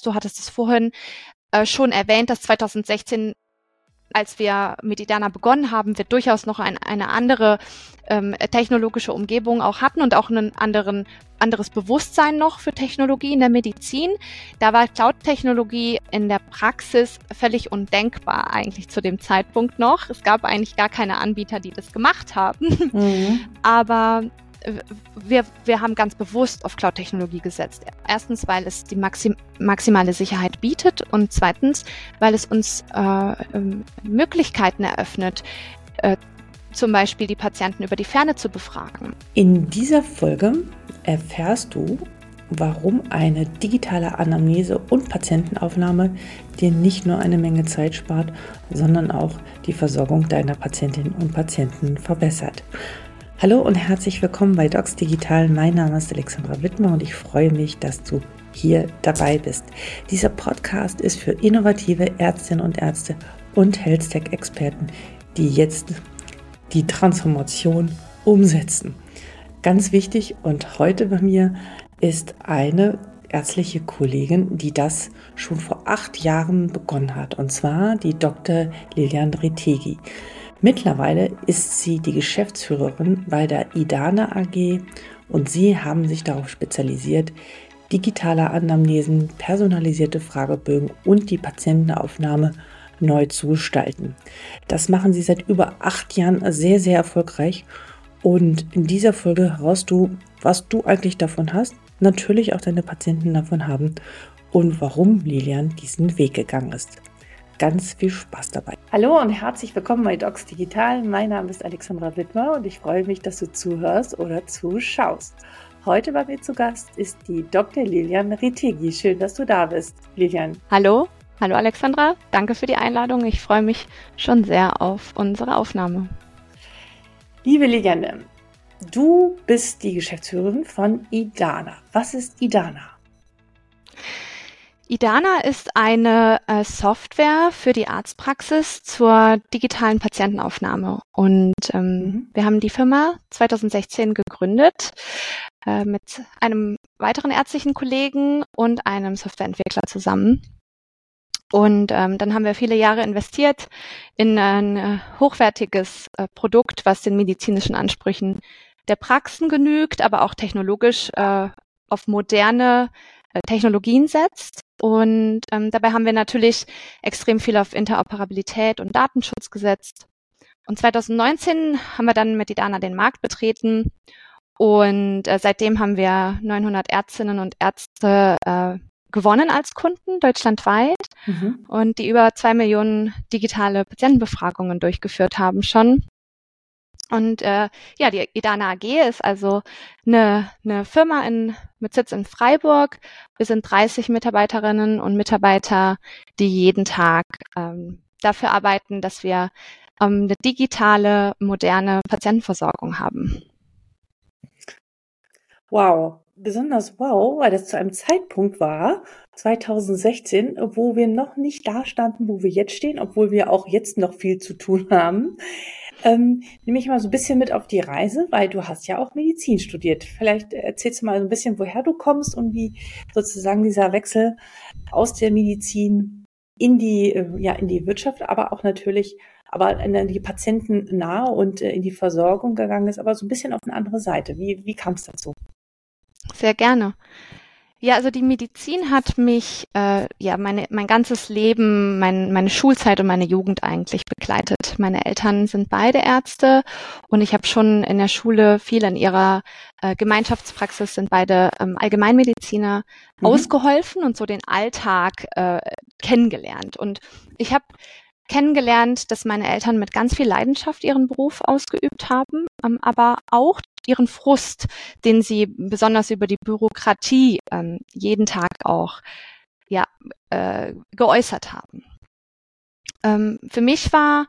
du hattest es vorhin äh, schon erwähnt, dass 2016 als wir mit Idana begonnen haben, wir durchaus noch ein, eine andere ähm, technologische Umgebung auch hatten und auch ein anderen, anderes Bewusstsein noch für Technologie in der Medizin. Da war Cloud-Technologie in der Praxis völlig undenkbar eigentlich zu dem Zeitpunkt noch. Es gab eigentlich gar keine Anbieter, die das gemacht haben. Mhm. Aber wir, wir haben ganz bewusst auf Cloud-Technologie gesetzt. Erstens, weil es die maxim maximale Sicherheit bietet und zweitens, weil es uns äh, ähm, Möglichkeiten eröffnet, äh, zum Beispiel die Patienten über die Ferne zu befragen. In dieser Folge erfährst du, warum eine digitale Anamnese und Patientenaufnahme dir nicht nur eine Menge Zeit spart, sondern auch die Versorgung deiner Patientinnen und Patienten verbessert. Hallo und herzlich willkommen bei Docs Digital. Mein Name ist Alexandra Wittmer und ich freue mich, dass du hier dabei bist. Dieser Podcast ist für innovative Ärztinnen und Ärzte und Health Tech Experten, die jetzt die Transformation umsetzen. Ganz wichtig und heute bei mir ist eine ärztliche Kollegin, die das schon vor acht Jahren begonnen hat, und zwar die Dr. Lilian Retegi. Mittlerweile ist sie die Geschäftsführerin bei der Idana AG und sie haben sich darauf spezialisiert, digitale Anamnesen, personalisierte Fragebögen und die Patientenaufnahme neu zu gestalten. Das machen sie seit über acht Jahren sehr, sehr erfolgreich. Und in dieser Folge hörst du, was du eigentlich davon hast, natürlich auch deine Patienten davon haben und warum Lilian diesen Weg gegangen ist ganz viel Spaß dabei. Hallo und herzlich willkommen bei Docs Digital. Mein Name ist Alexandra Wittmer und ich freue mich, dass du zuhörst oder zuschaust. Heute bei mir zu Gast ist die Dr. Lilian Ritegi. Schön, dass du da bist, Lilian. Hallo, hallo Alexandra. Danke für die Einladung. Ich freue mich schon sehr auf unsere Aufnahme. Liebe Lilian, du bist die Geschäftsführerin von Idana. Was ist Idana? Idana ist eine äh, Software für die Arztpraxis zur digitalen Patientenaufnahme. Und ähm, mhm. wir haben die Firma 2016 gegründet äh, mit einem weiteren ärztlichen Kollegen und einem Softwareentwickler zusammen. Und ähm, dann haben wir viele Jahre investiert in ein äh, hochwertiges äh, Produkt, was den medizinischen Ansprüchen der Praxen genügt, aber auch technologisch äh, auf moderne Technologien setzt. Und ähm, dabei haben wir natürlich extrem viel auf Interoperabilität und Datenschutz gesetzt. Und 2019 haben wir dann mit Idana den Markt betreten und äh, seitdem haben wir 900 Ärztinnen und Ärzte äh, gewonnen als Kunden deutschlandweit mhm. und die über zwei Millionen digitale Patientenbefragungen durchgeführt haben schon. Und äh, ja, die Idana AG ist also eine, eine Firma in, mit Sitz in Freiburg. Wir sind 30 Mitarbeiterinnen und Mitarbeiter, die jeden Tag ähm, dafür arbeiten, dass wir ähm, eine digitale, moderne Patientenversorgung haben. Wow, besonders wow, weil das zu einem Zeitpunkt war, 2016, wo wir noch nicht da standen, wo wir jetzt stehen, obwohl wir auch jetzt noch viel zu tun haben. Ähm, nehme ich mal so ein bisschen mit auf die Reise, weil du hast ja auch Medizin studiert. Vielleicht erzählst du mal so ein bisschen, woher du kommst und wie sozusagen dieser Wechsel aus der Medizin in die, äh, ja, in die Wirtschaft, aber auch natürlich, aber in die Patienten nahe und äh, in die Versorgung gegangen ist, aber so ein bisschen auf eine andere Seite. Wie, wie kam es dazu? Sehr gerne. Ja, also die Medizin hat mich äh, ja meine, mein ganzes Leben, mein, meine Schulzeit und meine Jugend eigentlich begleitet. Meine Eltern sind beide Ärzte und ich habe schon in der Schule viel in ihrer äh, Gemeinschaftspraxis sind beide ähm, Allgemeinmediziner mhm. ausgeholfen und so den Alltag äh, kennengelernt. Und ich habe kennengelernt, dass meine Eltern mit ganz viel Leidenschaft ihren Beruf ausgeübt haben, ähm, aber auch ihren Frust, den sie besonders über die Bürokratie ähm, jeden Tag auch ja, äh, geäußert haben. Ähm, für mich war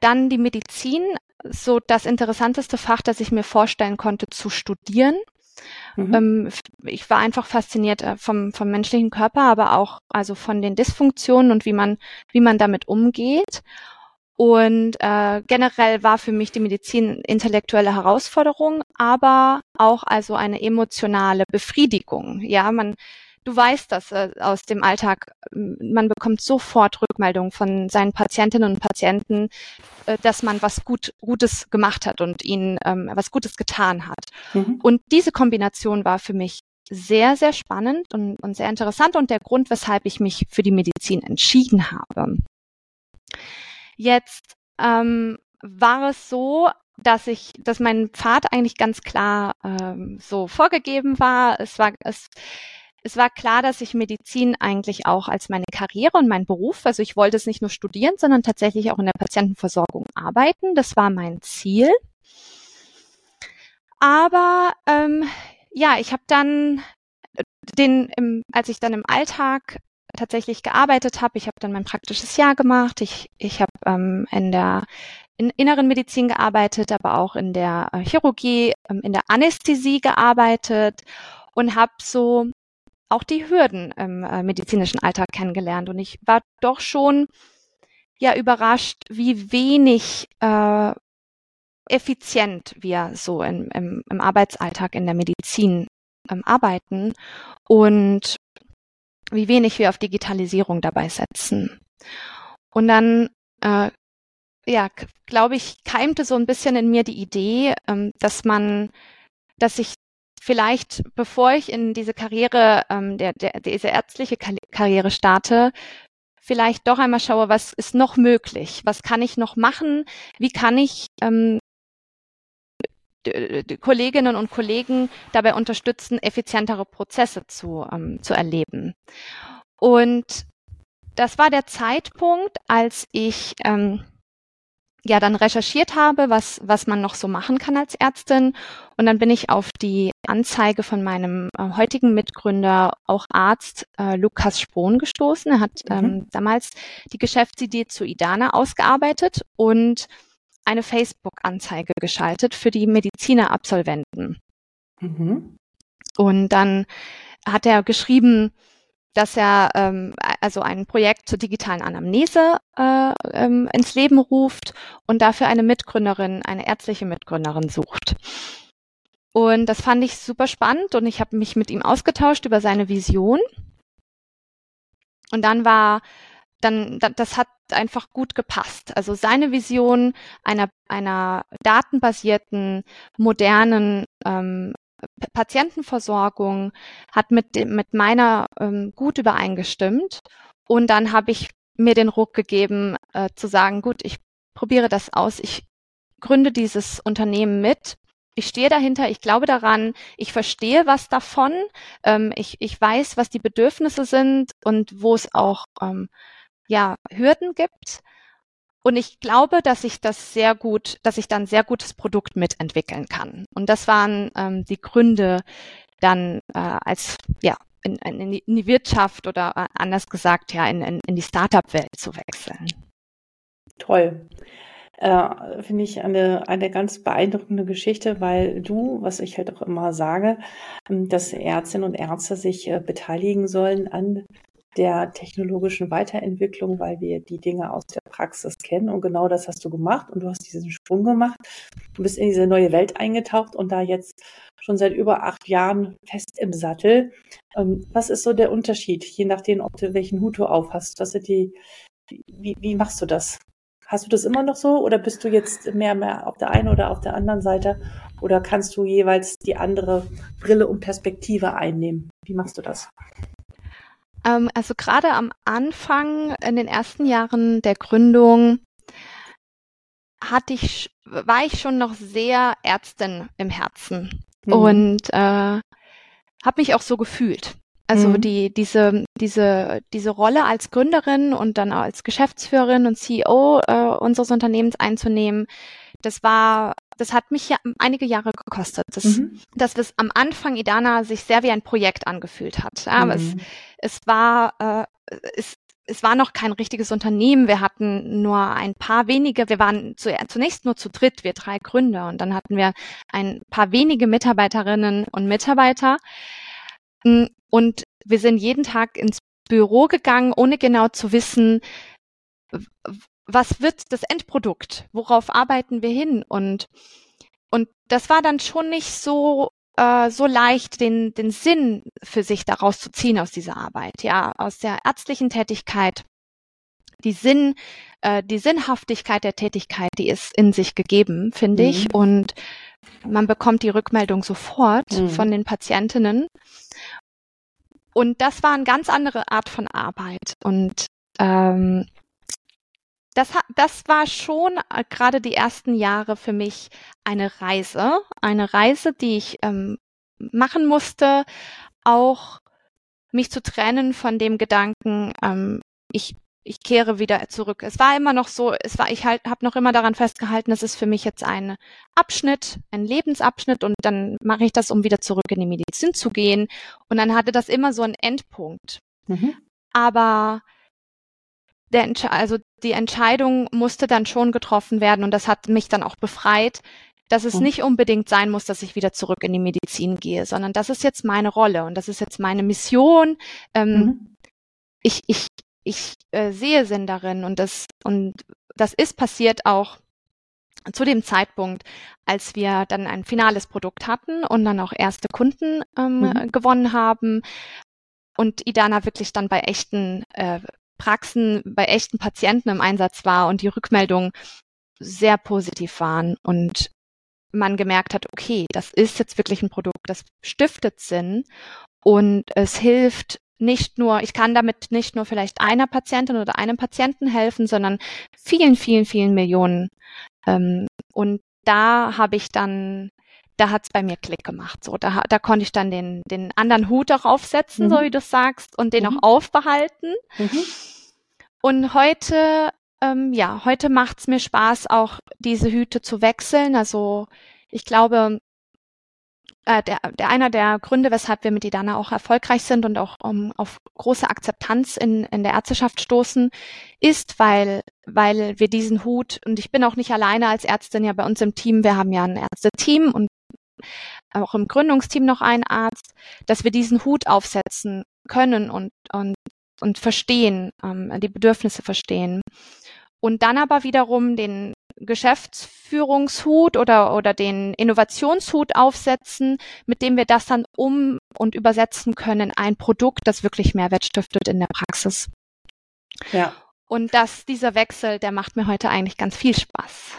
dann die Medizin so das interessanteste Fach, das ich mir vorstellen konnte zu studieren. Mhm. Ähm, ich war einfach fasziniert äh, vom, vom menschlichen Körper, aber auch also von den Dysfunktionen und wie man, wie man damit umgeht. Und äh, generell war für mich die Medizin intellektuelle Herausforderung, aber auch also eine emotionale Befriedigung. Ja, man du weißt das äh, aus dem Alltag. Man bekommt sofort Rückmeldungen von seinen Patientinnen und Patienten, äh, dass man was gut, Gutes gemacht hat und ihnen ähm, was Gutes getan hat. Mhm. Und diese Kombination war für mich sehr, sehr spannend und, und sehr interessant und der Grund, weshalb ich mich für die Medizin entschieden habe. Jetzt ähm, war es so, dass ich, dass mein Pfad eigentlich ganz klar ähm, so vorgegeben war. Es war es, es war klar, dass ich Medizin eigentlich auch als meine Karriere und mein Beruf, also ich wollte es nicht nur studieren, sondern tatsächlich auch in der Patientenversorgung arbeiten. Das war mein Ziel. Aber ähm, ja, ich habe dann den, im, als ich dann im Alltag tatsächlich gearbeitet habe, ich habe dann mein praktisches Jahr gemacht. Ich, ich habe ähm, in der in inneren Medizin gearbeitet, aber auch in der äh, Chirurgie, ähm, in der Anästhesie gearbeitet und habe so auch die Hürden im äh, medizinischen Alltag kennengelernt. Und ich war doch schon ja überrascht, wie wenig äh, effizient wir so in, im, im Arbeitsalltag in der Medizin ähm, arbeiten und wie wenig wir auf Digitalisierung dabei setzen. Und dann äh, ja, glaube ich, keimte so ein bisschen in mir die Idee, ähm, dass man, dass ich vielleicht, bevor ich in diese Karriere, ähm, der, der, diese ärztliche Karriere starte, vielleicht doch einmal schaue, was ist noch möglich? Was kann ich noch machen? Wie kann ich ähm, Kolleginnen und Kollegen dabei unterstützen, effizientere Prozesse zu, ähm, zu erleben? Und das war der Zeitpunkt, als ich ähm, ja dann recherchiert habe, was, was man noch so machen kann als Ärztin. Und dann bin ich auf die Anzeige von meinem äh, heutigen Mitgründer, auch Arzt äh, Lukas Spohn gestoßen. Er hat mhm. ähm, damals die Geschäftsidee zu Idana ausgearbeitet und eine Facebook-Anzeige geschaltet für die Medizinerabsolventen. Mhm. Und dann hat er geschrieben, dass er ähm, also ein Projekt zur digitalen Anamnese äh, ähm, ins Leben ruft und dafür eine Mitgründerin, eine ärztliche Mitgründerin sucht. Und das fand ich super spannend und ich habe mich mit ihm ausgetauscht über seine Vision. Und dann war, dann, das hat einfach gut gepasst. Also seine Vision einer, einer datenbasierten, modernen ähm, Patientenversorgung hat mit, mit meiner ähm, gut übereingestimmt. Und dann habe ich mir den Ruck gegeben, äh, zu sagen, gut, ich probiere das aus, ich gründe dieses Unternehmen mit. Ich stehe dahinter, ich glaube daran, ich verstehe was davon, ähm, ich, ich weiß, was die Bedürfnisse sind und wo es auch ähm, ja, Hürden gibt. Und ich glaube, dass ich das sehr gut, dass ich dann sehr gutes Produkt mitentwickeln kann. Und das waren ähm, die Gründe, dann äh, als ja in, in, die, in die Wirtschaft oder äh, anders gesagt ja in, in, die Startup-Welt zu wechseln. Toll. Äh, Finde ich eine, eine ganz beeindruckende Geschichte, weil du, was ich halt auch immer sage, ähm, dass Ärztinnen und Ärzte sich äh, beteiligen sollen an der technologischen Weiterentwicklung, weil wir die Dinge aus der Praxis kennen. Und genau das hast du gemacht und du hast diesen Sprung gemacht. Du bist in diese neue Welt eingetaucht und da jetzt schon seit über acht Jahren fest im Sattel. Ähm, was ist so der Unterschied, je nachdem, ob du welchen Hut du auf hast? Was sind die, wie, wie machst du das? Hast du das immer noch so oder bist du jetzt mehr, mehr auf der einen oder auf der anderen Seite? Oder kannst du jeweils die andere Brille und Perspektive einnehmen? Wie machst du das? Ähm, also gerade am Anfang, in den ersten Jahren der Gründung, hatte ich, war ich schon noch sehr Ärztin im Herzen mhm. und äh, habe mich auch so gefühlt. Also mhm. die, diese, diese, diese Rolle als Gründerin und dann als Geschäftsführerin und CEO äh, unseres Unternehmens einzunehmen, das war, das hat mich ja einige Jahre gekostet. Das, mhm. Dass es am Anfang Idana sich sehr wie ein Projekt angefühlt hat. Ja, mhm. es, es war, äh, es, es war noch kein richtiges Unternehmen. Wir hatten nur ein paar wenige, wir waren zu, zunächst nur zu dritt, wir drei Gründer. Und dann hatten wir ein paar wenige Mitarbeiterinnen und Mitarbeiter. Mm, und wir sind jeden Tag ins Büro gegangen, ohne genau zu wissen, was wird das Endprodukt? Worauf arbeiten wir hin? Und, und das war dann schon nicht so äh, so leicht, den, den Sinn für sich daraus zu ziehen aus dieser Arbeit, ja, aus der ärztlichen Tätigkeit. Die Sinn, äh, die Sinnhaftigkeit der Tätigkeit, die ist in sich gegeben, finde mhm. ich. Und man bekommt die Rückmeldung sofort mhm. von den Patientinnen. Und das war eine ganz andere Art von Arbeit. Und ähm, das, das war schon äh, gerade die ersten Jahre für mich eine Reise. Eine Reise, die ich ähm, machen musste, auch mich zu trennen von dem Gedanken, ähm, ich ich kehre wieder zurück. Es war immer noch so, es war, ich halt, habe noch immer daran festgehalten, es ist für mich jetzt ein Abschnitt, ein Lebensabschnitt und dann mache ich das, um wieder zurück in die Medizin zu gehen. Und dann hatte das immer so einen Endpunkt. Mhm. Aber der, also die Entscheidung musste dann schon getroffen werden und das hat mich dann auch befreit, dass es nicht unbedingt sein muss, dass ich wieder zurück in die Medizin gehe, sondern das ist jetzt meine Rolle und das ist jetzt meine Mission. Ähm, mhm. Ich, ich ich äh, sehe Sinn darin und das und das ist passiert auch zu dem Zeitpunkt, als wir dann ein finales Produkt hatten und dann auch erste Kunden ähm, mhm. gewonnen haben und Idana wirklich dann bei echten äh, Praxen, bei echten Patienten im Einsatz war und die Rückmeldungen sehr positiv waren und man gemerkt hat, okay, das ist jetzt wirklich ein Produkt, das stiftet Sinn und es hilft nicht nur, ich kann damit nicht nur vielleicht einer Patientin oder einem Patienten helfen, sondern vielen, vielen, vielen Millionen. Ähm, und da habe ich dann, da hat es bei mir Klick gemacht. So, da, da konnte ich dann den, den anderen Hut auch aufsetzen, mhm. so wie du sagst, und den mhm. auch aufbehalten. Mhm. Und heute, ähm, ja, heute macht es mir Spaß, auch diese Hüte zu wechseln. Also ich glaube, äh, der, der einer der Gründe, weshalb wir mit Idana auch erfolgreich sind und auch um, auf große Akzeptanz in, in der Ärzteschaft stoßen, ist, weil, weil wir diesen Hut, und ich bin auch nicht alleine als Ärztin ja bei uns im Team, wir haben ja ein Ärzteteam und auch im Gründungsteam noch einen Arzt, dass wir diesen Hut aufsetzen können und, und, und verstehen, ähm, die Bedürfnisse verstehen. Und dann aber wiederum den, Geschäftsführungshut oder, oder den Innovationshut aufsetzen, mit dem wir das dann um und übersetzen können in ein Produkt, das wirklich Mehrwert stiftet in der Praxis. Ja. Und das, dieser Wechsel, der macht mir heute eigentlich ganz viel Spaß.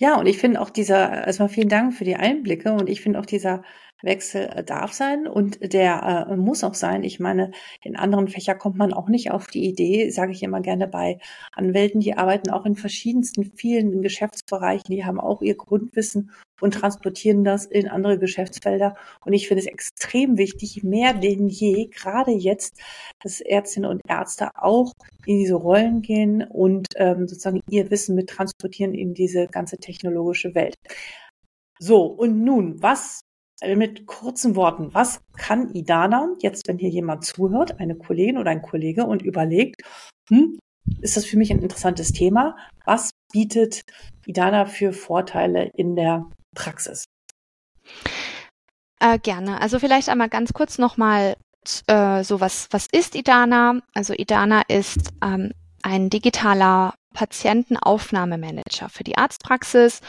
Ja, und ich finde auch dieser, erstmal vielen Dank für die Einblicke und ich finde auch dieser Wechsel äh, darf sein und der äh, muss auch sein. Ich meine, in anderen Fächern kommt man auch nicht auf die Idee, sage ich immer gerne bei Anwälten, die arbeiten auch in verschiedensten vielen Geschäftsbereichen, die haben auch ihr Grundwissen und transportieren das in andere Geschäftsfelder. Und ich finde es extrem wichtig, mehr denn je, gerade jetzt, dass Ärztinnen und Ärzte auch in diese Rollen gehen und ähm, sozusagen ihr Wissen mit transportieren in diese ganze technologische Welt. So, und nun, was mit kurzen Worten, was kann Idana, jetzt wenn hier jemand zuhört, eine Kollegin oder ein Kollege und überlegt, hm, ist das für mich ein interessantes Thema? Was bietet Idana für Vorteile in der Praxis? Äh, gerne. Also vielleicht einmal ganz kurz nochmal äh, so was, was ist Idana? Also Idana ist ähm, ein digitaler Patientenaufnahmemanager für die Arztpraxis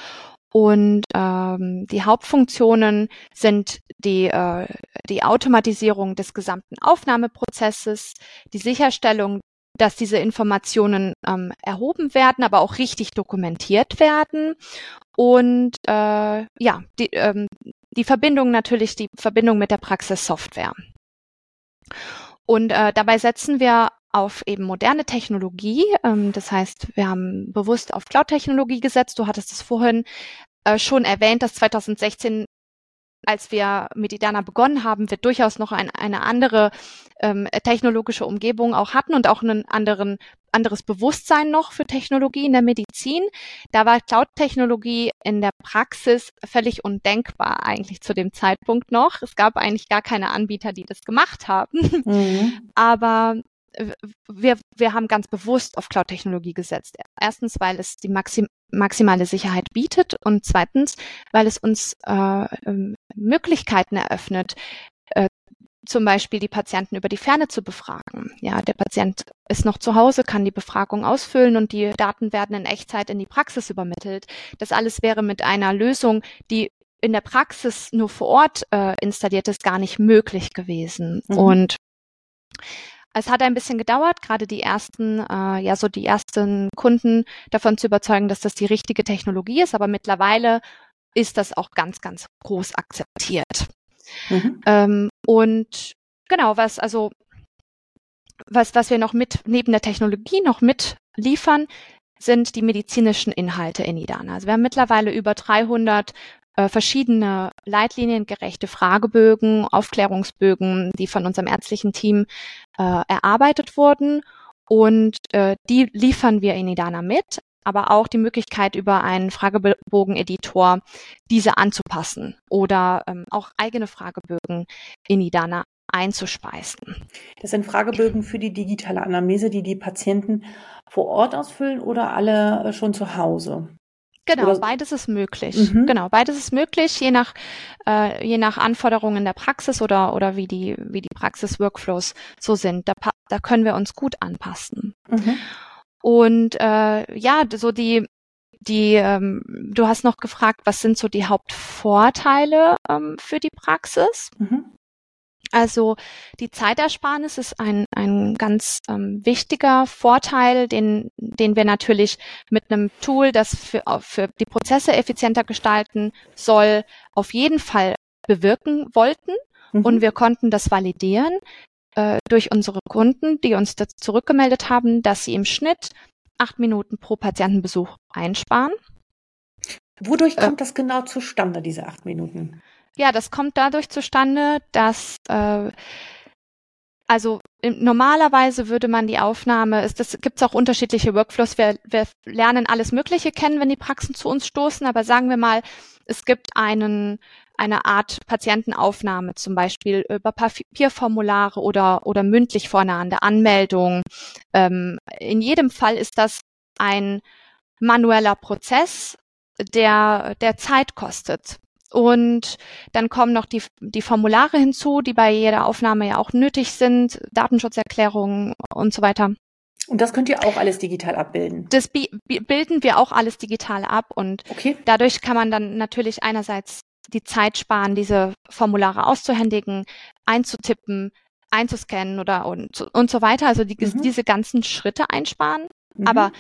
und ähm, die Hauptfunktionen sind die, äh, die Automatisierung des gesamten Aufnahmeprozesses, die Sicherstellung, dass diese Informationen ähm, erhoben werden, aber auch richtig dokumentiert werden. Und äh, ja, die, ähm, die Verbindung natürlich, die Verbindung mit der Praxissoftware. Und äh, dabei setzen wir auf eben moderne Technologie. Ähm, das heißt, wir haben bewusst auf Cloud-Technologie gesetzt. Du hattest es vorhin äh, schon erwähnt, dass 2016 als wir mit Idana begonnen haben, wir durchaus noch ein, eine andere ähm, technologische Umgebung auch hatten und auch ein anderen, anderes Bewusstsein noch für Technologie in der Medizin. Da war Cloud-Technologie in der Praxis völlig undenkbar eigentlich zu dem Zeitpunkt noch. Es gab eigentlich gar keine Anbieter, die das gemacht haben. Mhm. Aber wir, wir haben ganz bewusst auf Cloud-Technologie gesetzt. Erstens, weil es die maxim maximale Sicherheit bietet und zweitens, weil es uns äh, ähm, Möglichkeiten eröffnet, äh, zum Beispiel die Patienten über die Ferne zu befragen. Ja, der Patient ist noch zu Hause, kann die Befragung ausfüllen und die Daten werden in Echtzeit in die Praxis übermittelt. Das alles wäre mit einer Lösung, die in der Praxis nur vor Ort äh, installiert ist, gar nicht möglich gewesen. Mhm. Und es hat ein bisschen gedauert, gerade die ersten, äh, ja, so die ersten Kunden davon zu überzeugen, dass das die richtige Technologie ist, aber mittlerweile ist das auch ganz, ganz groß akzeptiert. Mhm. Ähm, und genau, was also was, was wir noch mit neben der Technologie noch mitliefern, sind die medizinischen Inhalte in IDANA. Also wir haben mittlerweile über 300 äh, verschiedene leitliniengerechte Fragebögen, Aufklärungsbögen, die von unserem ärztlichen Team äh, erarbeitet wurden. Und äh, die liefern wir in IDANA mit, aber auch die Möglichkeit über einen Fragebogen-Editor diese anzupassen oder ähm, auch eigene Fragebögen in IDANA einzuspeisen. Das sind Fragebögen für die digitale Anamnese, die die Patienten vor Ort ausfüllen oder alle äh, schon zu Hause? Genau, Oder? beides ist möglich. Mhm. Genau, beides ist möglich, je nach, äh, je nach Anforderungen der Praxis oder, oder wie die, wie die Praxis-Workflows so sind. Da, da können wir uns gut anpassen. Mhm. Und äh, ja, so die, die, ähm, du hast noch gefragt, was sind so die Hauptvorteile ähm, für die Praxis? Mhm. Also die Zeitersparnis ist ein, ein ganz ähm, wichtiger Vorteil, den, den wir natürlich mit einem Tool, das für, für die Prozesse effizienter gestalten soll, auf jeden Fall bewirken wollten. Mhm. Und wir konnten das validieren äh, durch unsere Kunden, die uns das zurückgemeldet haben, dass sie im Schnitt acht Minuten pro Patientenbesuch einsparen. Wodurch kommt äh, das genau zustande, diese acht Minuten? Ja, das kommt dadurch zustande, dass äh, also normalerweise würde man die Aufnahme, es das gibt es auch unterschiedliche Workflows. Wir, wir lernen alles Mögliche kennen, wenn die Praxen zu uns stoßen, aber sagen wir mal, es gibt einen eine Art Patientenaufnahme, zum Beispiel über Papierformulare oder, oder mündlich vorne an der Anmeldung. Ähm, in jedem Fall ist das ein manueller Prozess, der, der Zeit kostet. Und dann kommen noch die, die Formulare hinzu, die bei jeder Aufnahme ja auch nötig sind, Datenschutzerklärungen und so weiter. Und das könnt ihr auch alles digital abbilden? Das bilden wir auch alles digital ab und okay. dadurch kann man dann natürlich einerseits die Zeit sparen, diese Formulare auszuhändigen, einzutippen, einzuscannen oder und, und so weiter, also die, mhm. diese ganzen Schritte einsparen. Mhm. Aber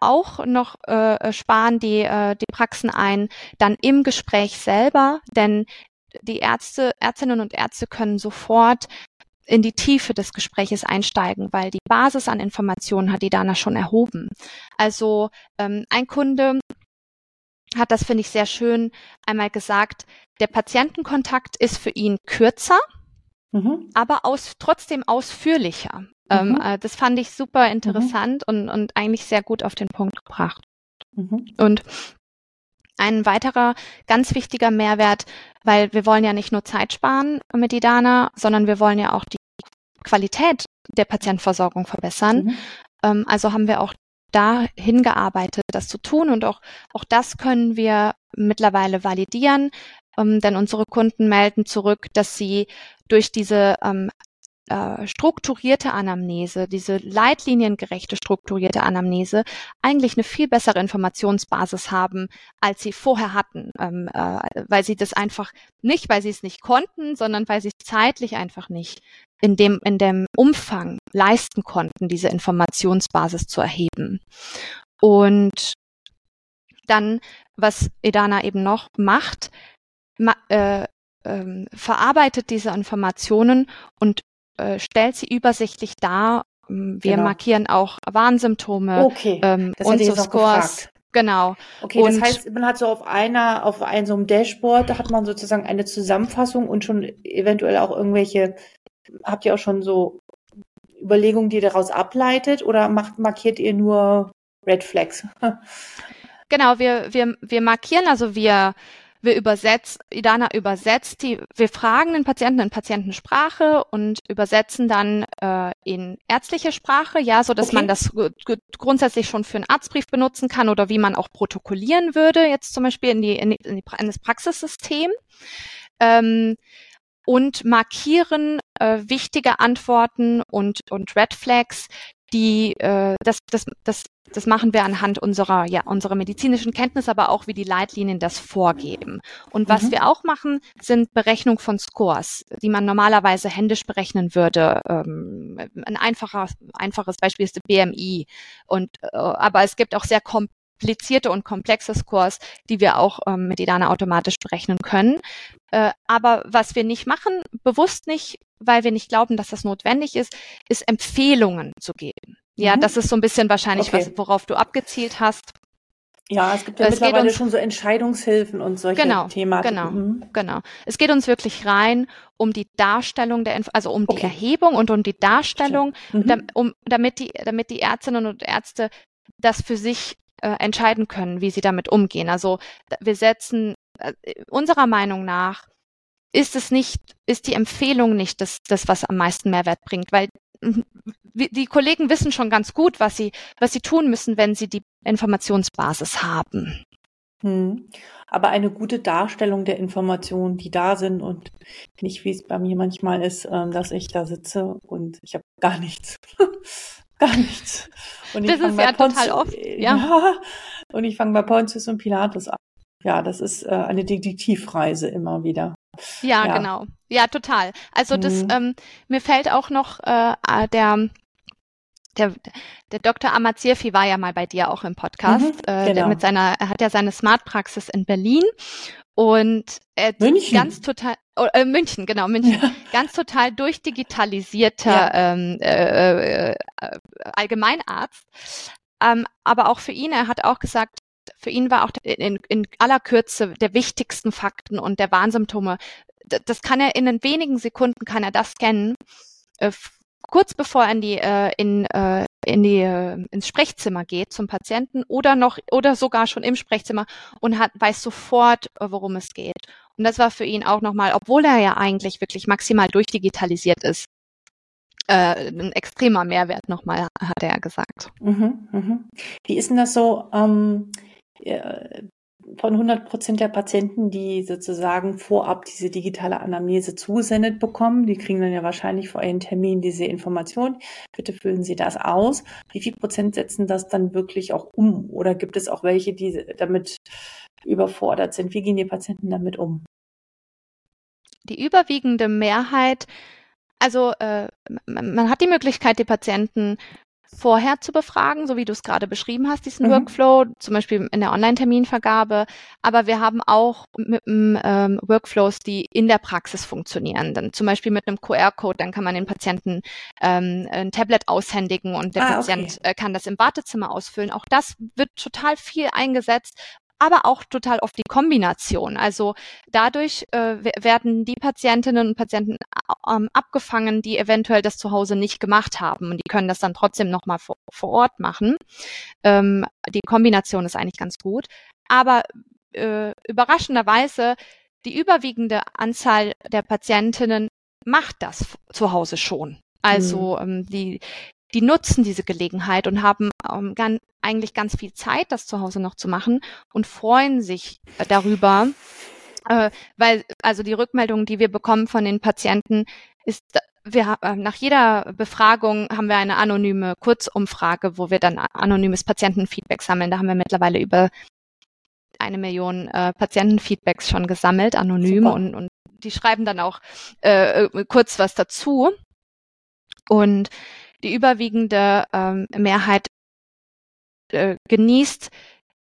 auch noch äh, sparen die, äh, die Praxen ein, dann im Gespräch selber, denn die Ärzte, Ärztinnen und Ärzte können sofort in die Tiefe des Gespräches einsteigen, weil die Basis an Informationen hat die Dana schon erhoben. Also ähm, ein Kunde hat das, finde ich, sehr schön einmal gesagt, der Patientenkontakt ist für ihn kürzer, mhm. aber aus, trotzdem ausführlicher. Ähm, mhm. äh, das fand ich super mhm. interessant mhm. und, und eigentlich sehr gut auf den Punkt gebracht. Mhm. Und ein weiterer ganz wichtiger Mehrwert, weil wir wollen ja nicht nur Zeit sparen mit Idana, sondern wir wollen ja auch die Qualität der Patientenversorgung verbessern. Mhm. Ähm, also haben wir auch da hingearbeitet, das zu tun und auch, auch das können wir mittlerweile validieren, ähm, denn unsere Kunden melden zurück, dass sie durch diese ähm, äh, strukturierte Anamnese, diese leitliniengerechte strukturierte Anamnese eigentlich eine viel bessere Informationsbasis haben, als sie vorher hatten, ähm, äh, weil sie das einfach nicht, weil sie es nicht konnten, sondern weil sie zeitlich einfach nicht in dem, in dem Umfang leisten konnten, diese Informationsbasis zu erheben. Und dann, was Edana eben noch macht, ma, äh, ähm, verarbeitet diese Informationen und äh, stellt sie übersichtlich dar. Ähm, wir genau. markieren auch Warnsymptome okay. ähm, und so Scores. Genau. Okay, und das heißt, man hat so auf einer, auf einem so einem Dashboard, da hat man sozusagen eine Zusammenfassung und schon eventuell auch irgendwelche, habt ihr auch schon so Überlegungen, die ihr daraus ableitet oder macht, markiert ihr nur Red Flags? genau, wir, wir, wir markieren, also wir wir übersetzen, Idana übersetzt die, wir fragen den Patienten in Patientensprache und übersetzen dann äh, in ärztliche Sprache, ja, so dass okay. man das grundsätzlich schon für einen Arztbrief benutzen kann oder wie man auch protokollieren würde, jetzt zum Beispiel in die, in, die, in, die, in das Praxissystem. Ähm, und markieren äh, wichtige Antworten und, und Red Flags, die äh, das, das, das, das machen wir anhand unserer, ja, unserer medizinischen Kenntnis, aber auch wie die Leitlinien das vorgeben. Und was mhm. wir auch machen, sind Berechnung von Scores, die man normalerweise händisch berechnen würde. Ähm, ein einfacher, einfaches Beispiel ist der BMI. Und äh, aber es gibt auch sehr komplizierte und komplexe Scores, die wir auch ähm, mit Idana automatisch berechnen können. Äh, aber was wir nicht machen, bewusst nicht, weil wir nicht glauben, dass das notwendig ist, ist Empfehlungen zu geben. Ja, mhm. das ist so ein bisschen wahrscheinlich, okay. was, worauf du abgezielt hast. Ja, es gibt ja es mittlerweile uns, schon so Entscheidungshilfen und solche genau, Themen. Genau, mhm. genau. Es geht uns wirklich rein um die Darstellung der, Inf also um okay. die Erhebung und um die Darstellung, mhm. da, um, damit die, damit die Ärztinnen und Ärzte das für sich äh, entscheiden können, wie sie damit umgehen. Also wir setzen äh, unserer Meinung nach ist es nicht, ist die Empfehlung nicht das, das, was am meisten Mehrwert bringt, weil die Kollegen wissen schon ganz gut, was sie, was sie tun müssen, wenn sie die Informationsbasis haben. Hm. Aber eine gute Darstellung der Informationen, die da sind und nicht, wie es bei mir manchmal ist, ähm, dass ich da sitze und ich habe gar nichts. gar nichts. Und das ist ja Pontius, total oft. Ja. ja. Und ich fange bei Pontius und Pilatus an. Ja, das ist äh, eine Detektivreise immer wieder. Ja, ja, genau. Ja, total. Also mhm. das, ähm, mir fällt auch noch äh, äh, der der, der Dr. Amazirfi war ja mal bei dir auch im Podcast. Mhm, äh, genau. mit seiner, er hat ja seine Smart Praxis in Berlin und er München. ganz total oh, äh, München, genau, München, ja. ganz total durchdigitalisierter ja. ähm, äh, äh, Allgemeinarzt. Ähm, aber auch für ihn, er hat auch gesagt, für ihn war auch in, in aller Kürze der wichtigsten Fakten und der Warnsymptome, das kann er in den wenigen Sekunden kann er das scannen, äh, kurz bevor er in die, äh, in, äh, in die, ins Sprechzimmer geht zum Patienten oder noch oder sogar schon im Sprechzimmer und hat weiß sofort, äh, worum es geht. Und das war für ihn auch nochmal, obwohl er ja eigentlich wirklich maximal durchdigitalisiert ist, äh, ein extremer Mehrwert nochmal, hat er gesagt. Mhm, mhm. Wie ist denn das so? Ähm, äh, von 100 Prozent der Patienten, die sozusagen vorab diese digitale Anamnese zugesendet bekommen, die kriegen dann ja wahrscheinlich vor ihren Termin diese Information. Bitte füllen Sie das aus. Wie viel Prozent setzen das dann wirklich auch um? Oder gibt es auch welche, die damit überfordert sind? Wie gehen die Patienten damit um? Die überwiegende Mehrheit also äh, man hat die Möglichkeit, die Patienten vorher zu befragen, so wie du es gerade beschrieben hast, diesen mhm. Workflow, zum Beispiel in der Online-Terminvergabe. Aber wir haben auch mit, ähm, Workflows, die in der Praxis funktionieren. Dann zum Beispiel mit einem QR-Code, dann kann man den Patienten ähm, ein Tablet aushändigen und der ah, Patient okay. äh, kann das im Wartezimmer ausfüllen. Auch das wird total viel eingesetzt, aber auch total oft die Kombination. Also dadurch äh, werden die Patientinnen und Patienten ähm, abgefangen, die eventuell das zu Hause nicht gemacht haben und die können das dann trotzdem nochmal vor, vor Ort machen. Ähm, die Kombination ist eigentlich ganz gut. Aber äh, überraschenderweise die überwiegende Anzahl der Patientinnen macht das zu Hause schon. Also mhm. ähm, die, die nutzen diese Gelegenheit und haben ähm, ganz, eigentlich ganz viel Zeit, das zu Hause noch zu machen und freuen sich äh, darüber, äh, weil also die Rückmeldung, die wir bekommen von den Patienten, ist, wir äh, nach jeder Befragung haben wir eine anonyme Kurzumfrage, wo wir dann anonymes Patientenfeedback sammeln. Da haben wir mittlerweile über eine Million äh, Patientenfeedbacks schon gesammelt, anonym und, und die schreiben dann auch äh, äh kurz was dazu. Und die überwiegende ähm, Mehrheit äh, genießt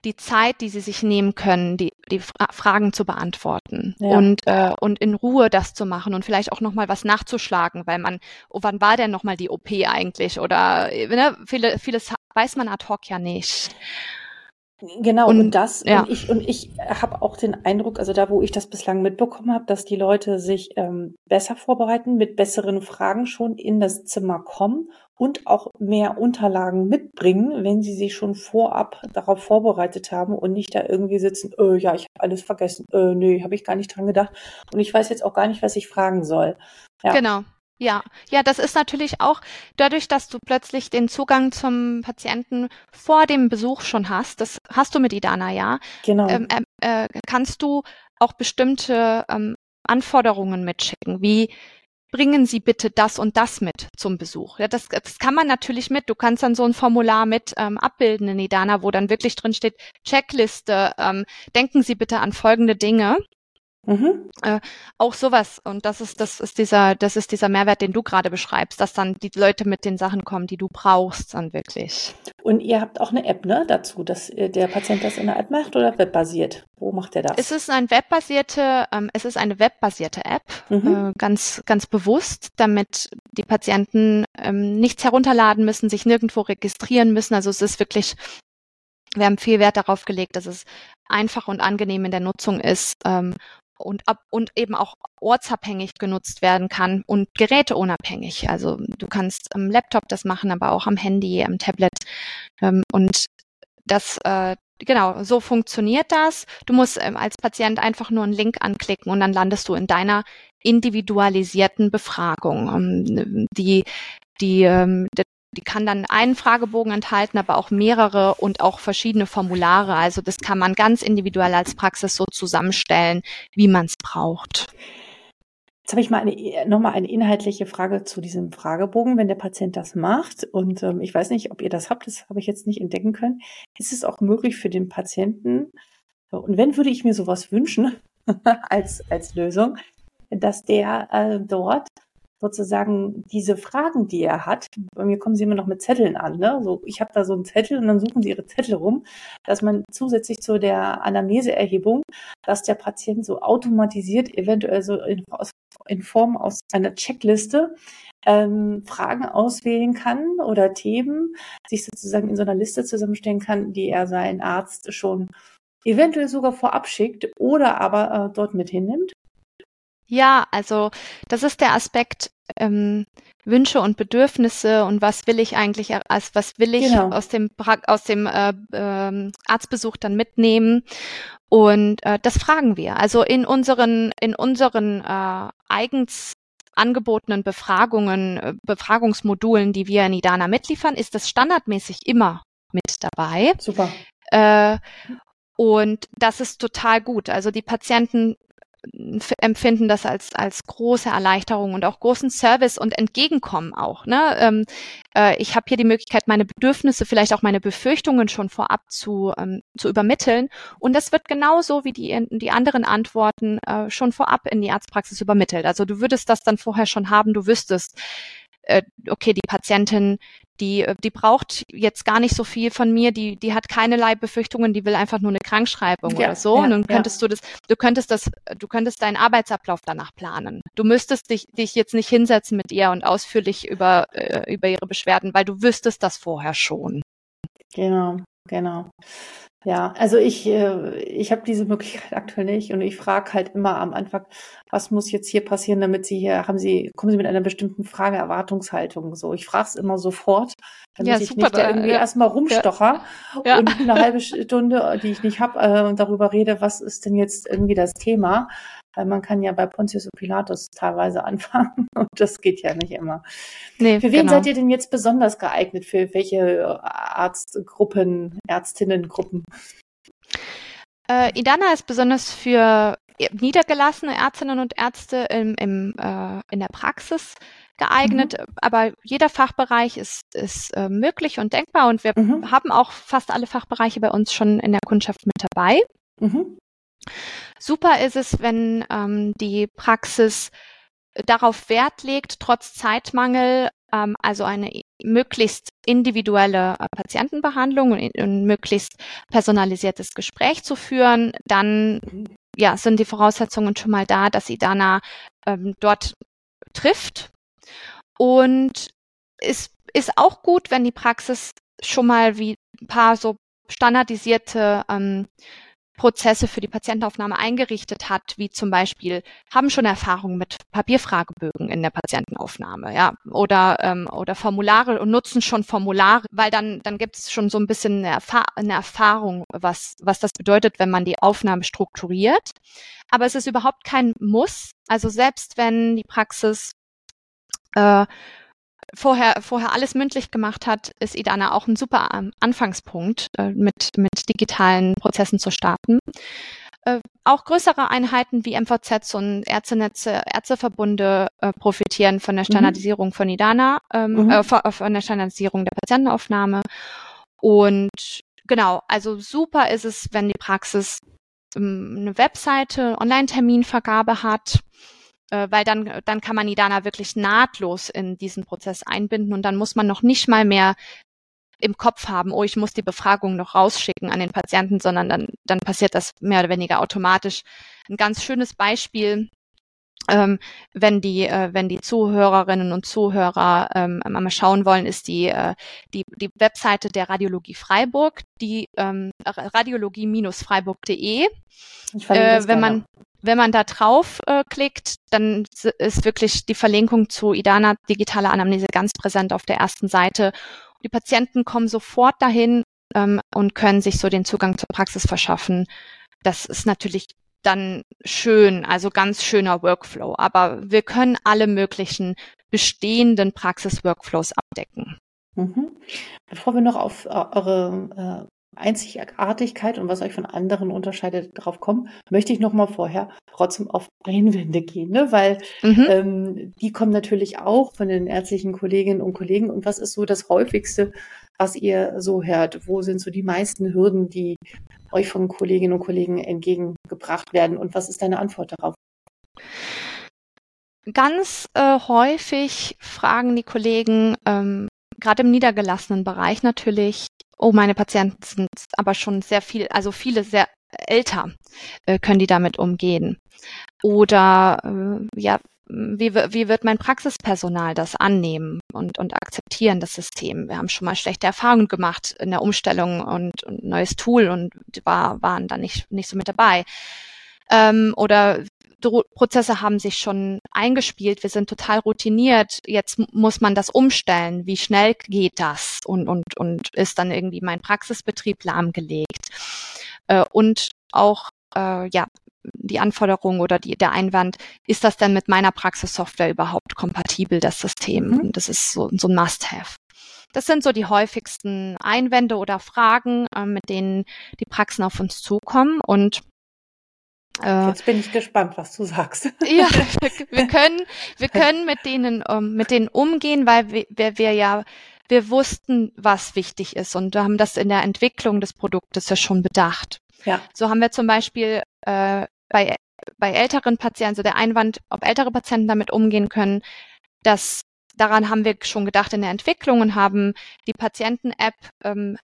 die Zeit, die sie sich nehmen können, die, die Fra Fragen zu beantworten ja. und, äh, und in Ruhe das zu machen und vielleicht auch nochmal was nachzuschlagen, weil man, oh, wann war denn nochmal die OP eigentlich? Oder ne, viele, vieles weiß man ad hoc ja nicht. Genau, und, und das, ja. und ich, und ich habe auch den Eindruck, also da, wo ich das bislang mitbekommen habe, dass die Leute sich ähm, besser vorbereiten, mit besseren Fragen schon in das Zimmer kommen und auch mehr Unterlagen mitbringen, wenn sie sich schon vorab darauf vorbereitet haben und nicht da irgendwie sitzen, äh, ja, ich habe alles vergessen, äh, nee, habe ich gar nicht dran gedacht und ich weiß jetzt auch gar nicht, was ich fragen soll. Ja. Genau. Ja, ja, das ist natürlich auch dadurch, dass du plötzlich den Zugang zum Patienten vor dem Besuch schon hast. Das hast du mit Idana, ja. Genau. Ähm, ähm äh, kannst du auch bestimmte ähm, Anforderungen mitschicken, wie bringen Sie bitte das und das mit zum Besuch. Ja, das, das kann man natürlich mit. Du kannst dann so ein Formular mit ähm, abbilden in Idana, wo dann wirklich drin steht, Checkliste, ähm, denken Sie bitte an folgende Dinge. Mhm. Äh, auch sowas. Und das ist, das ist dieser, das ist dieser Mehrwert, den du gerade beschreibst, dass dann die Leute mit den Sachen kommen, die du brauchst, dann wirklich. Und ihr habt auch eine App, ne, dazu, dass der Patient das in der App macht oder webbasiert? Wo macht er das? Es ist ein webbasierte, ähm, es ist eine webbasierte App, mhm. äh, ganz, ganz bewusst, damit die Patienten ähm, nichts herunterladen müssen, sich nirgendwo registrieren müssen. Also es ist wirklich wir haben viel Wert darauf gelegt, dass es einfach und angenehm in der Nutzung ist ähm, und, ab, und eben auch ortsabhängig genutzt werden kann und geräteunabhängig. Also du kannst am Laptop das machen, aber auch am Handy, am Tablet. Ähm, und das, äh, genau, so funktioniert das. Du musst ähm, als Patient einfach nur einen Link anklicken und dann landest du in deiner individualisierten Befragung. Ähm, die, die, ähm, die kann dann einen Fragebogen enthalten, aber auch mehrere und auch verschiedene Formulare. Also das kann man ganz individuell als Praxis so zusammenstellen, wie man es braucht. Jetzt habe ich mal eine, nochmal eine inhaltliche Frage zu diesem Fragebogen, wenn der Patient das macht. Und ähm, ich weiß nicht, ob ihr das habt, das habe ich jetzt nicht entdecken können. Ist es auch möglich für den Patienten, und wenn würde ich mir sowas wünschen als, als Lösung, dass der äh, dort sozusagen diese Fragen, die er hat, bei mir kommen sie immer noch mit Zetteln an, ne? So, ich habe da so einen Zettel und dann suchen sie ihre Zettel rum, dass man zusätzlich zu der Anamneseerhebung, dass der Patient so automatisiert, eventuell so in, in Form aus einer Checkliste ähm, Fragen auswählen kann oder Themen, sich sozusagen in so einer Liste zusammenstellen kann, die er seinen Arzt schon eventuell sogar vorab schickt oder aber äh, dort mit hinnimmt. Ja, also das ist der Aspekt ähm, Wünsche und Bedürfnisse und was will ich eigentlich, als was will ich genau. aus dem aus dem äh, äh, Arztbesuch dann mitnehmen und äh, das fragen wir. Also in unseren in unseren äh, eigens angebotenen Befragungen, äh, Befragungsmodulen, die wir in Idana mitliefern, ist das standardmäßig immer mit dabei. Super. Äh, und das ist total gut. Also die Patienten empfinden das als, als große Erleichterung und auch großen Service und Entgegenkommen auch. Ne? Ähm, äh, ich habe hier die Möglichkeit, meine Bedürfnisse, vielleicht auch meine Befürchtungen schon vorab zu, ähm, zu übermitteln. Und das wird genauso wie die, die anderen Antworten äh, schon vorab in die Arztpraxis übermittelt. Also du würdest das dann vorher schon haben, du wüsstest, äh, okay, die Patientin, die, äh, die braucht jetzt gar nicht so viel von mir, die, die hat keinerlei Befürchtungen, die will einfach nur eine Krankschreibung ja, oder so. Ja, und dann könntest ja. du das, du könntest das, du könntest deinen Arbeitsablauf danach planen. Du müsstest dich, dich jetzt nicht hinsetzen mit ihr und ausführlich über, äh, über ihre Beschwerden, weil du wüsstest das vorher schon. Genau, genau. Ja, also ich, äh, ich habe diese Möglichkeit aktuell nicht und ich frage halt immer am Anfang, was muss jetzt hier passieren, damit Sie hier, haben Sie, kommen Sie mit einer bestimmten Frage, Erwartungshaltung so. Ich frage es immer sofort, damit ja, ich super, nicht da irgendwie ja. erstmal rumstocher ja. und eine halbe Stunde, die ich nicht habe, äh, darüber rede, was ist denn jetzt irgendwie das Thema weil man kann ja bei Pontius und Pilatus teilweise anfangen und das geht ja nicht immer. Nee, für wen genau. seid ihr denn jetzt besonders geeignet? Für welche Arztgruppen, Ärztinnengruppen? Äh, Idana ist besonders für niedergelassene Ärztinnen und Ärzte im, im, äh, in der Praxis geeignet, mhm. aber jeder Fachbereich ist, ist äh, möglich und denkbar und wir mhm. haben auch fast alle Fachbereiche bei uns schon in der Kundschaft mit dabei. Mhm. Super ist es, wenn ähm, die Praxis darauf Wert legt, trotz Zeitmangel, ähm, also eine möglichst individuelle äh, Patientenbehandlung und ein möglichst personalisiertes Gespräch zu führen, dann ja, sind die Voraussetzungen schon mal da, dass Idana ähm, dort trifft. Und es ist auch gut, wenn die Praxis schon mal wie ein paar so standardisierte ähm, Prozesse für die Patientenaufnahme eingerichtet hat, wie zum Beispiel haben schon Erfahrungen mit Papierfragebögen in der Patientenaufnahme, ja, oder ähm, oder Formulare und nutzen schon Formulare, weil dann dann gibt es schon so ein bisschen eine, Erfahr eine Erfahrung, was was das bedeutet, wenn man die Aufnahme strukturiert. Aber es ist überhaupt kein Muss. Also selbst wenn die Praxis äh, vorher, vorher alles mündlich gemacht hat, ist Idana auch ein super ähm, Anfangspunkt, äh, mit, mit digitalen Prozessen zu starten. äh, auch größere Einheiten wie MVZ und Ärztenetze, Ärzteverbunde äh, profitieren von der mhm. Standardisierung mhm. von IDANA, ähm, mhm. äh, von, von der Standardisierung der Patientenaufnahme. Und genau, also super ist es, wenn die Praxis ähm, eine Webseite, Online-Terminvergabe hat, weil dann, dann kann man Idana wirklich nahtlos in diesen Prozess einbinden und dann muss man noch nicht mal mehr im Kopf haben, oh, ich muss die Befragung noch rausschicken an den Patienten, sondern dann, dann passiert das mehr oder weniger automatisch. Ein ganz schönes Beispiel, ähm, wenn die, äh, wenn die Zuhörerinnen und Zuhörer ähm, mal schauen wollen, ist die, äh, die, die Webseite der Radiologie Freiburg, die ähm, radiologie-freiburg.de. Äh, wenn man wenn man da drauf äh, klickt, dann ist wirklich die Verlinkung zu IDANA digitale Anamnese ganz präsent auf der ersten Seite. Die Patienten kommen sofort dahin ähm, und können sich so den Zugang zur Praxis verschaffen. Das ist natürlich dann schön, also ganz schöner Workflow. Aber wir können alle möglichen bestehenden Praxis-Workflows abdecken. Mhm. Bevor wir noch auf äh, eure äh, Einzigartigkeit und was euch von anderen unterscheidet drauf kommen, möchte ich noch mal vorher trotzdem auf Einwände gehen, ne? weil mhm. ähm, die kommen natürlich auch von den ärztlichen Kolleginnen und Kollegen. Und was ist so das häufigste, was ihr so hört? Wo sind so die meisten Hürden, die euch von Kolleginnen und Kollegen entgegengebracht werden? Und was ist deine Antwort darauf? Ganz äh, häufig fragen die Kollegen, ähm, gerade im niedergelassenen Bereich natürlich, oh, meine Patienten sind aber schon sehr viel, also viele sehr älter, äh, können die damit umgehen? Oder äh, ja, wie, wie wird mein Praxispersonal das annehmen und, und akzeptieren, das System? Wir haben schon mal schlechte Erfahrungen gemacht in der Umstellung und, und neues Tool und war, waren da nicht, nicht so mit dabei. Ähm, oder Prozesse haben sich schon eingespielt, wir sind total routiniert, jetzt muss man das umstellen, wie schnell geht das und, und, und ist dann irgendwie mein Praxisbetrieb lahmgelegt. Äh, und auch, äh, ja, die Anforderung oder die, der Einwand, ist das denn mit meiner Praxissoftware überhaupt kompatibel, das System? Mhm. Und das ist so, so ein Must-Have. Das sind so die häufigsten Einwände oder Fragen, äh, mit denen die Praxen auf uns zukommen. Und Jetzt bin ich gespannt, was du sagst. Ja, wir können, wir können mit denen, um, ähm, mit denen umgehen, weil wir, wir, wir ja, wir wussten, was wichtig ist und haben das in der Entwicklung des Produktes ja schon bedacht. Ja. So haben wir zum Beispiel äh, bei, bei älteren Patienten, so der Einwand, ob ältere Patienten damit umgehen können, dass daran haben wir schon gedacht in der Entwicklung und haben die Patienten-App ähm,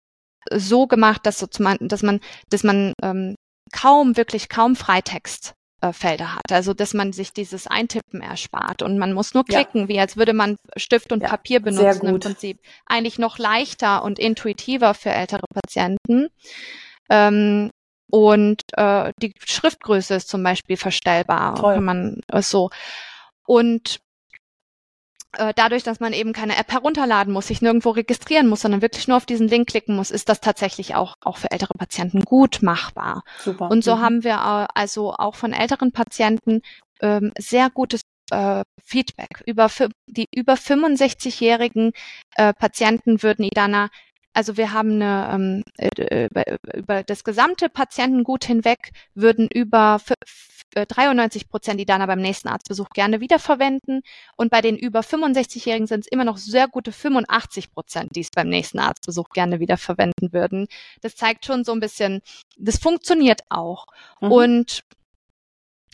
so gemacht, dass, so zum, dass man, dass man ähm, kaum, wirklich kaum Freitextfelder äh, hat. Also, dass man sich dieses Eintippen erspart und man muss nur klicken, ja. wie als würde man Stift und ja, Papier benutzen im Prinzip. Eigentlich noch leichter und intuitiver für ältere Patienten. Ähm, und äh, die Schriftgröße ist zum Beispiel verstellbar. Toll. Kann man äh, so. Und dadurch, dass man eben keine App herunterladen muss, sich nirgendwo registrieren muss, sondern wirklich nur auf diesen Link klicken muss, ist das tatsächlich auch, auch für ältere Patienten gut machbar. Super. Und so mhm. haben wir äh, also auch von älteren Patienten ähm, sehr gutes äh, Feedback. Über die über 65-jährigen äh, Patienten würden Idana also wir haben eine, ähm, äh, über das gesamte Patientengut hinweg würden über 93 Prozent die Dana beim nächsten Arztbesuch gerne wiederverwenden. Und bei den über 65-Jährigen sind es immer noch sehr gute 85 Prozent, die es beim nächsten Arztbesuch gerne wiederverwenden würden. Das zeigt schon so ein bisschen, das funktioniert auch. Mhm. Und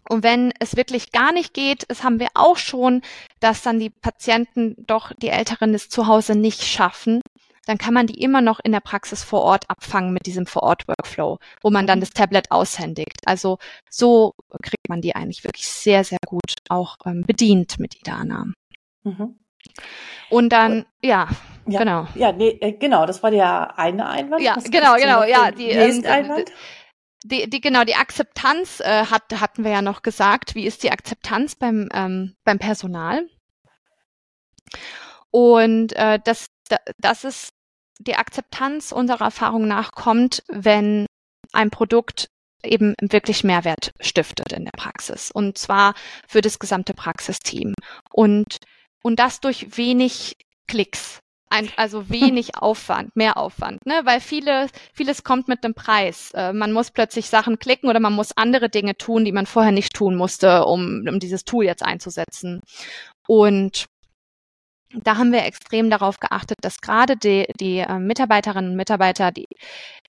und wenn es wirklich gar nicht geht, das haben wir auch schon, dass dann die Patienten doch die Älteren es zu Hause nicht schaffen, dann kann man die immer noch in der Praxis vor Ort abfangen mit diesem Vor-Ort-Workflow, wo man dann mhm. das Tablet aushändigt. Also so kriegt man die eigentlich wirklich sehr, sehr gut auch ähm, bedient mit Idana. Mhm. Und dann, ja, ja, genau. Ja, nee, äh, genau, das war der eine Einwand. Ja, genau, genau, ja. Die, ähm, Einwand? Die, die, genau, die Akzeptanz äh, hat, hatten wir ja noch gesagt. Wie ist die Akzeptanz beim, ähm, beim Personal? Und äh, das, das ist die Akzeptanz unserer Erfahrung nach kommt, wenn ein Produkt eben wirklich Mehrwert stiftet in der Praxis und zwar für das gesamte Praxisteam und und das durch wenig Klicks. ein, also wenig Aufwand, mehr Aufwand, ne? Weil viele, vieles kommt mit dem Preis. Äh, man muss plötzlich Sachen klicken oder man muss andere Dinge tun, die man vorher nicht tun musste, um, um dieses Tool jetzt einzusetzen. Und da haben wir extrem darauf geachtet, dass gerade die, die äh, Mitarbeiterinnen und Mitarbeiter, die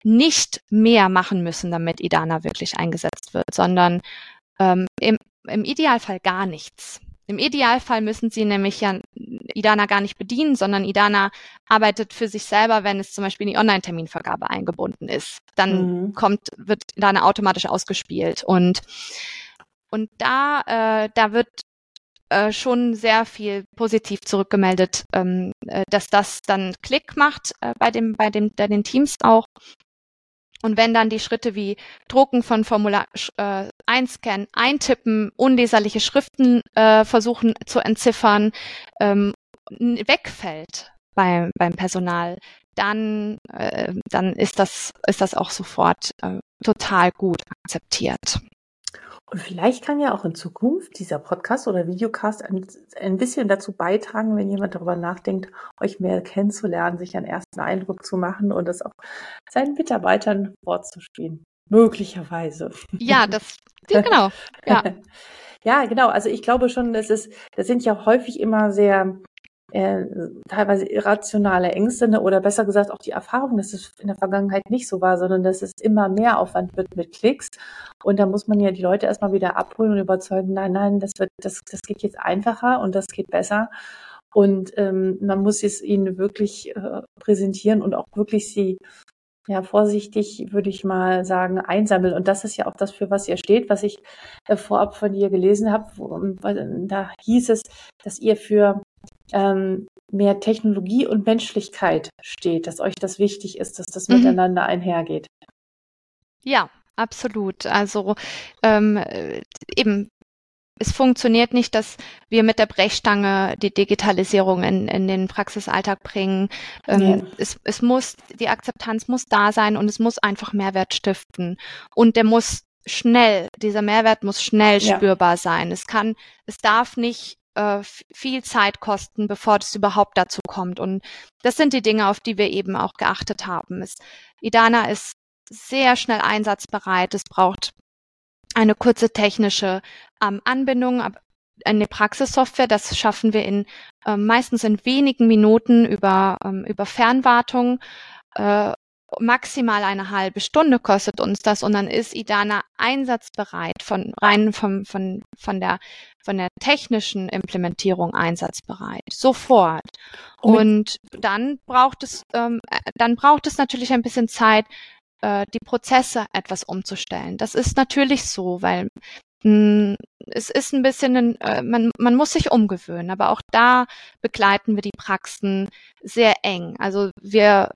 nicht mehr machen müssen, damit Idana wirklich eingesetzt wird, sondern ähm, im, im Idealfall gar nichts. Im Idealfall müssen sie nämlich ja Idana gar nicht bedienen, sondern Idana arbeitet für sich selber, wenn es zum Beispiel in die Online-Terminvergabe eingebunden ist. Dann mhm. kommt, wird Idana automatisch ausgespielt und und da, äh, da wird äh, schon sehr viel positiv zurückgemeldet, ähm, äh, dass das dann Klick macht äh, bei dem, bei dem, bei den Teams auch. Und wenn dann die Schritte wie Drucken von Formular äh, einscannen, eintippen, unleserliche Schriften äh, versuchen zu entziffern, ähm, wegfällt bei, beim Personal, dann, äh, dann ist das, ist das auch sofort äh, total gut akzeptiert. Und vielleicht kann ja auch in Zukunft dieser Podcast oder Videocast ein, ein bisschen dazu beitragen, wenn jemand darüber nachdenkt, euch mehr kennenzulernen, sich einen ersten Eindruck zu machen und es auch seinen Mitarbeitern vorzuspielen. Möglicherweise. Ja, das, genau. Ja. ja, genau. Also ich glaube schon, das ist, das sind ja häufig immer sehr äh, teilweise irrationale Ängste ne, oder besser gesagt auch die Erfahrung, dass es in der Vergangenheit nicht so war, sondern dass es immer mehr Aufwand wird mit Klicks. Und da muss man ja die Leute erstmal wieder abholen und überzeugen, nein, nein, das wird, das, das geht jetzt einfacher und das geht besser. Und ähm, man muss es ihnen wirklich äh, präsentieren und auch wirklich sie ja, vorsichtig würde ich mal sagen, einsammeln. Und das ist ja auch das, für was ihr steht, was ich äh, vorab von dir gelesen habe. Da hieß es, dass ihr für ähm, mehr Technologie und Menschlichkeit steht, dass euch das wichtig ist, dass das mhm. miteinander einhergeht. Ja, absolut. Also ähm, eben es funktioniert nicht, dass wir mit der Brechstange die Digitalisierung in, in den Praxisalltag bringen. Ähm, es, es muss, die Akzeptanz muss da sein und es muss einfach Mehrwert stiften. Und der muss schnell, dieser Mehrwert muss schnell ja. spürbar sein. Es kann, es darf nicht äh, viel Zeit kosten, bevor es überhaupt dazu kommt. Und das sind die Dinge, auf die wir eben auch geachtet haben. Es, Idana ist sehr schnell einsatzbereit. Es braucht eine kurze technische ähm, Anbindung eine Praxissoftware. Das schaffen wir in äh, meistens in wenigen Minuten über ähm, über Fernwartung. Äh, maximal eine halbe Stunde kostet uns das und dann ist Idana einsatzbereit von rein vom, von, von der von der technischen Implementierung einsatzbereit sofort und dann braucht es ähm, äh, dann braucht es natürlich ein bisschen Zeit äh, die Prozesse etwas umzustellen das ist natürlich so weil hm, es ist ein bisschen, ein, äh, man, man muss sich umgewöhnen, aber auch da begleiten wir die Praxen sehr eng. Also wir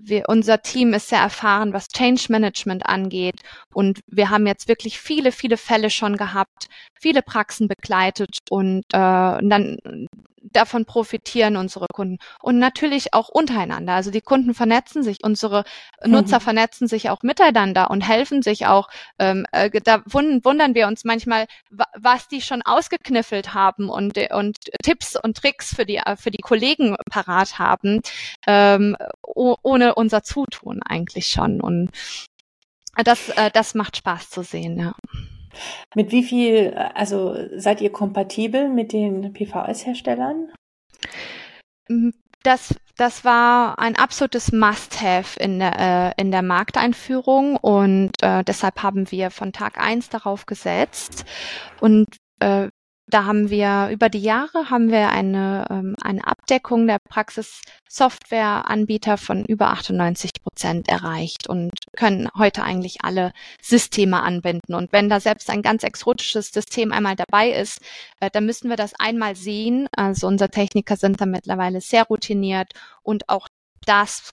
wir, unser Team ist sehr erfahren, was Change Management angeht. Und wir haben jetzt wirklich viele, viele Fälle schon gehabt, viele Praxen begleitet und, äh, und dann davon profitieren unsere Kunden. Und natürlich auch untereinander. Also die Kunden vernetzen sich, unsere mhm. Nutzer vernetzen sich auch miteinander und helfen sich auch. Ähm, äh, da wundern wir uns manchmal, was die schon ausgekniffelt haben und, und Tipps und Tricks für die, für die Kollegen parat haben, ähm, ohne unser Zutun eigentlich schon. Und das, äh, das macht Spaß zu sehen, ja. Mit wie viel, also seid ihr kompatibel mit den PVS-Herstellern? Das, das war ein absolutes Must-Have in der, äh, in der Markteinführung und äh, deshalb haben wir von Tag eins darauf gesetzt. Und äh, da haben wir über die Jahre haben wir eine, ähm, eine Abdeckung der Praxissoftwareanbieter von über 98 Prozent erreicht und können heute eigentlich alle Systeme anbinden. Und wenn da selbst ein ganz exotisches System einmal dabei ist, äh, dann müssen wir das einmal sehen. Also unsere Techniker sind da mittlerweile sehr routiniert und auch das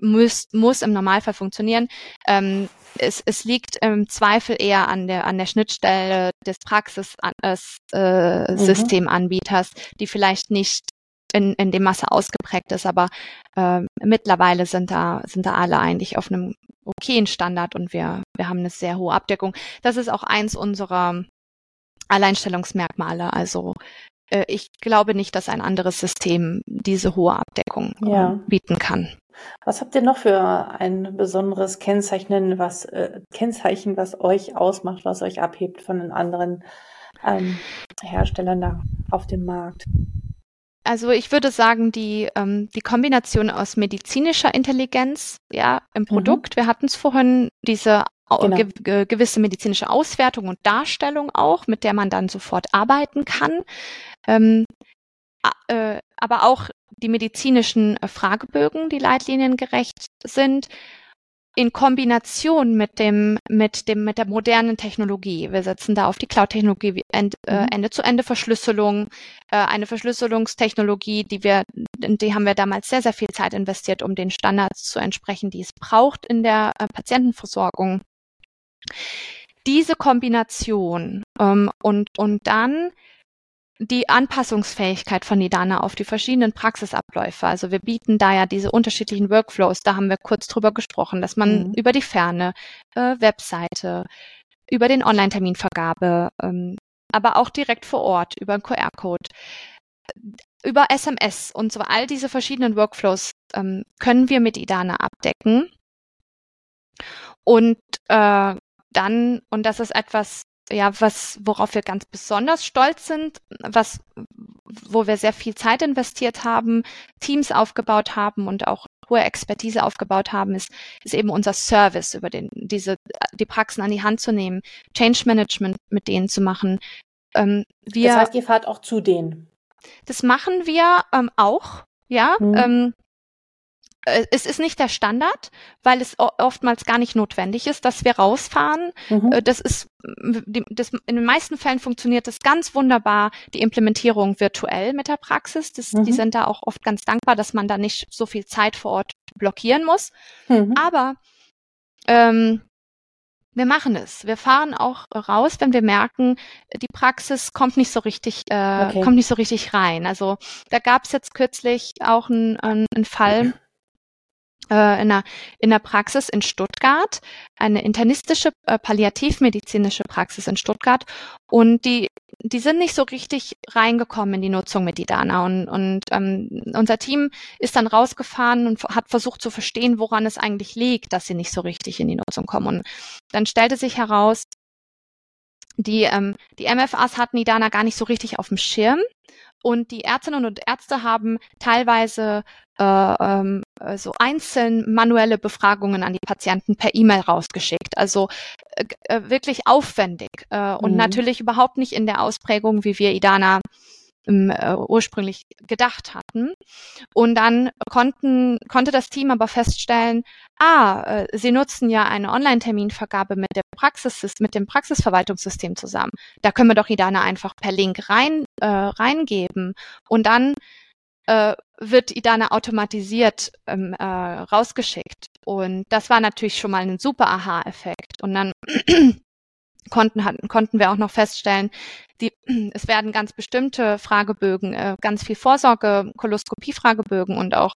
muss, muss im Normalfall funktionieren. Ähm, es, es liegt im Zweifel eher an der, an der Schnittstelle des Praxissystemanbieters, äh, mhm. die vielleicht nicht in, in dem Masse ausgeprägt ist, aber äh, mittlerweile sind da, sind da alle eigentlich auf einem okayen Standard und wir, wir haben eine sehr hohe Abdeckung. Das ist auch eins unserer Alleinstellungsmerkmale. Also äh, ich glaube nicht, dass ein anderes System diese hohe Abdeckung ja. bieten kann. Was habt ihr noch für ein besonderes Kennzeichen, was äh, Kennzeichen, was euch ausmacht, was euch abhebt von den anderen ähm, Herstellern da auf dem Markt? Also ich würde sagen, die, ähm, die Kombination aus medizinischer Intelligenz, ja, im mhm. Produkt, mhm. wir hatten es vorhin, diese genau. ge ge gewisse medizinische Auswertung und Darstellung auch, mit der man dann sofort arbeiten kann. Ähm, äh, aber auch die medizinischen äh, Fragebögen, die leitliniengerecht sind, in Kombination mit dem, mit dem, mit der modernen Technologie. Wir setzen da auf die Cloud-Technologie, End, äh, mhm. Ende-zu-Ende-Verschlüsselung, äh, eine Verschlüsselungstechnologie, die wir, die haben wir damals sehr, sehr viel Zeit investiert, um den Standards zu entsprechen, die es braucht in der äh, Patientenversorgung. Diese Kombination ähm, und, und dann die Anpassungsfähigkeit von Nidana auf die verschiedenen Praxisabläufe. Also wir bieten da ja diese unterschiedlichen Workflows, da haben wir kurz drüber gesprochen, dass man mhm. über die Ferne, äh, Webseite, über den Online-Terminvergabe, ähm, aber auch direkt vor Ort, über einen QR-Code, über SMS und so all diese verschiedenen Workflows ähm, können wir mit Idana abdecken. Und äh, dann, und das ist etwas, ja, was, worauf wir ganz besonders stolz sind, was, wo wir sehr viel Zeit investiert haben, Teams aufgebaut haben und auch hohe Expertise aufgebaut haben, ist, ist eben unser Service, über den, diese, die Praxen an die Hand zu nehmen, Change Management mit denen zu machen. Ähm, wir, das heißt, ihr fahrt auch zu denen. Das machen wir ähm, auch, ja. Mhm. Ähm, äh, es ist nicht der Standard, weil es oftmals gar nicht notwendig ist, dass wir rausfahren. Mhm. Äh, das ist, das, in den meisten Fällen funktioniert das ganz wunderbar, die Implementierung virtuell mit der Praxis. Das, mhm. Die sind da auch oft ganz dankbar, dass man da nicht so viel Zeit vor Ort blockieren muss. Mhm. Aber ähm, wir machen es. Wir fahren auch raus, wenn wir merken, die Praxis kommt nicht so richtig, äh, okay. kommt nicht so richtig rein. Also da gab es jetzt kürzlich auch einen, einen Fall, äh, in, einer, in einer Praxis in Stuttgart, eine internistische, äh, palliativmedizinische Praxis in Stuttgart. Und die, die sind nicht so richtig reingekommen in die Nutzung mit Idana. Und, und ähm, unser Team ist dann rausgefahren und hat versucht zu verstehen, woran es eigentlich liegt, dass sie nicht so richtig in die Nutzung kommen. Und dann stellte sich heraus, die, ähm, die MFAs hatten Idana gar nicht so richtig auf dem Schirm und die Ärztinnen und Ärzte haben teilweise äh, ähm, so einzeln manuelle Befragungen an die Patienten per E-Mail rausgeschickt. Also äh, äh wirklich aufwendig äh, und mhm. natürlich überhaupt nicht in der Ausprägung, wie wir Idana äh, ursprünglich gedacht hatten. Und dann konnten, konnte das Team aber feststellen, ah, äh, sie nutzen ja eine Online-Terminvergabe mit der Praxis, mit dem Praxisverwaltungssystem zusammen. Da können wir doch Idana einfach per Link rein, äh, reingeben. Und dann äh, wird Idana automatisiert ähm, äh, rausgeschickt. Und das war natürlich schon mal ein super Aha-Effekt. Und dann konnten, hatten, konnten wir auch noch feststellen, die, es werden ganz bestimmte Fragebögen, äh, ganz viel Vorsorge, Koloskopie-Fragebögen und auch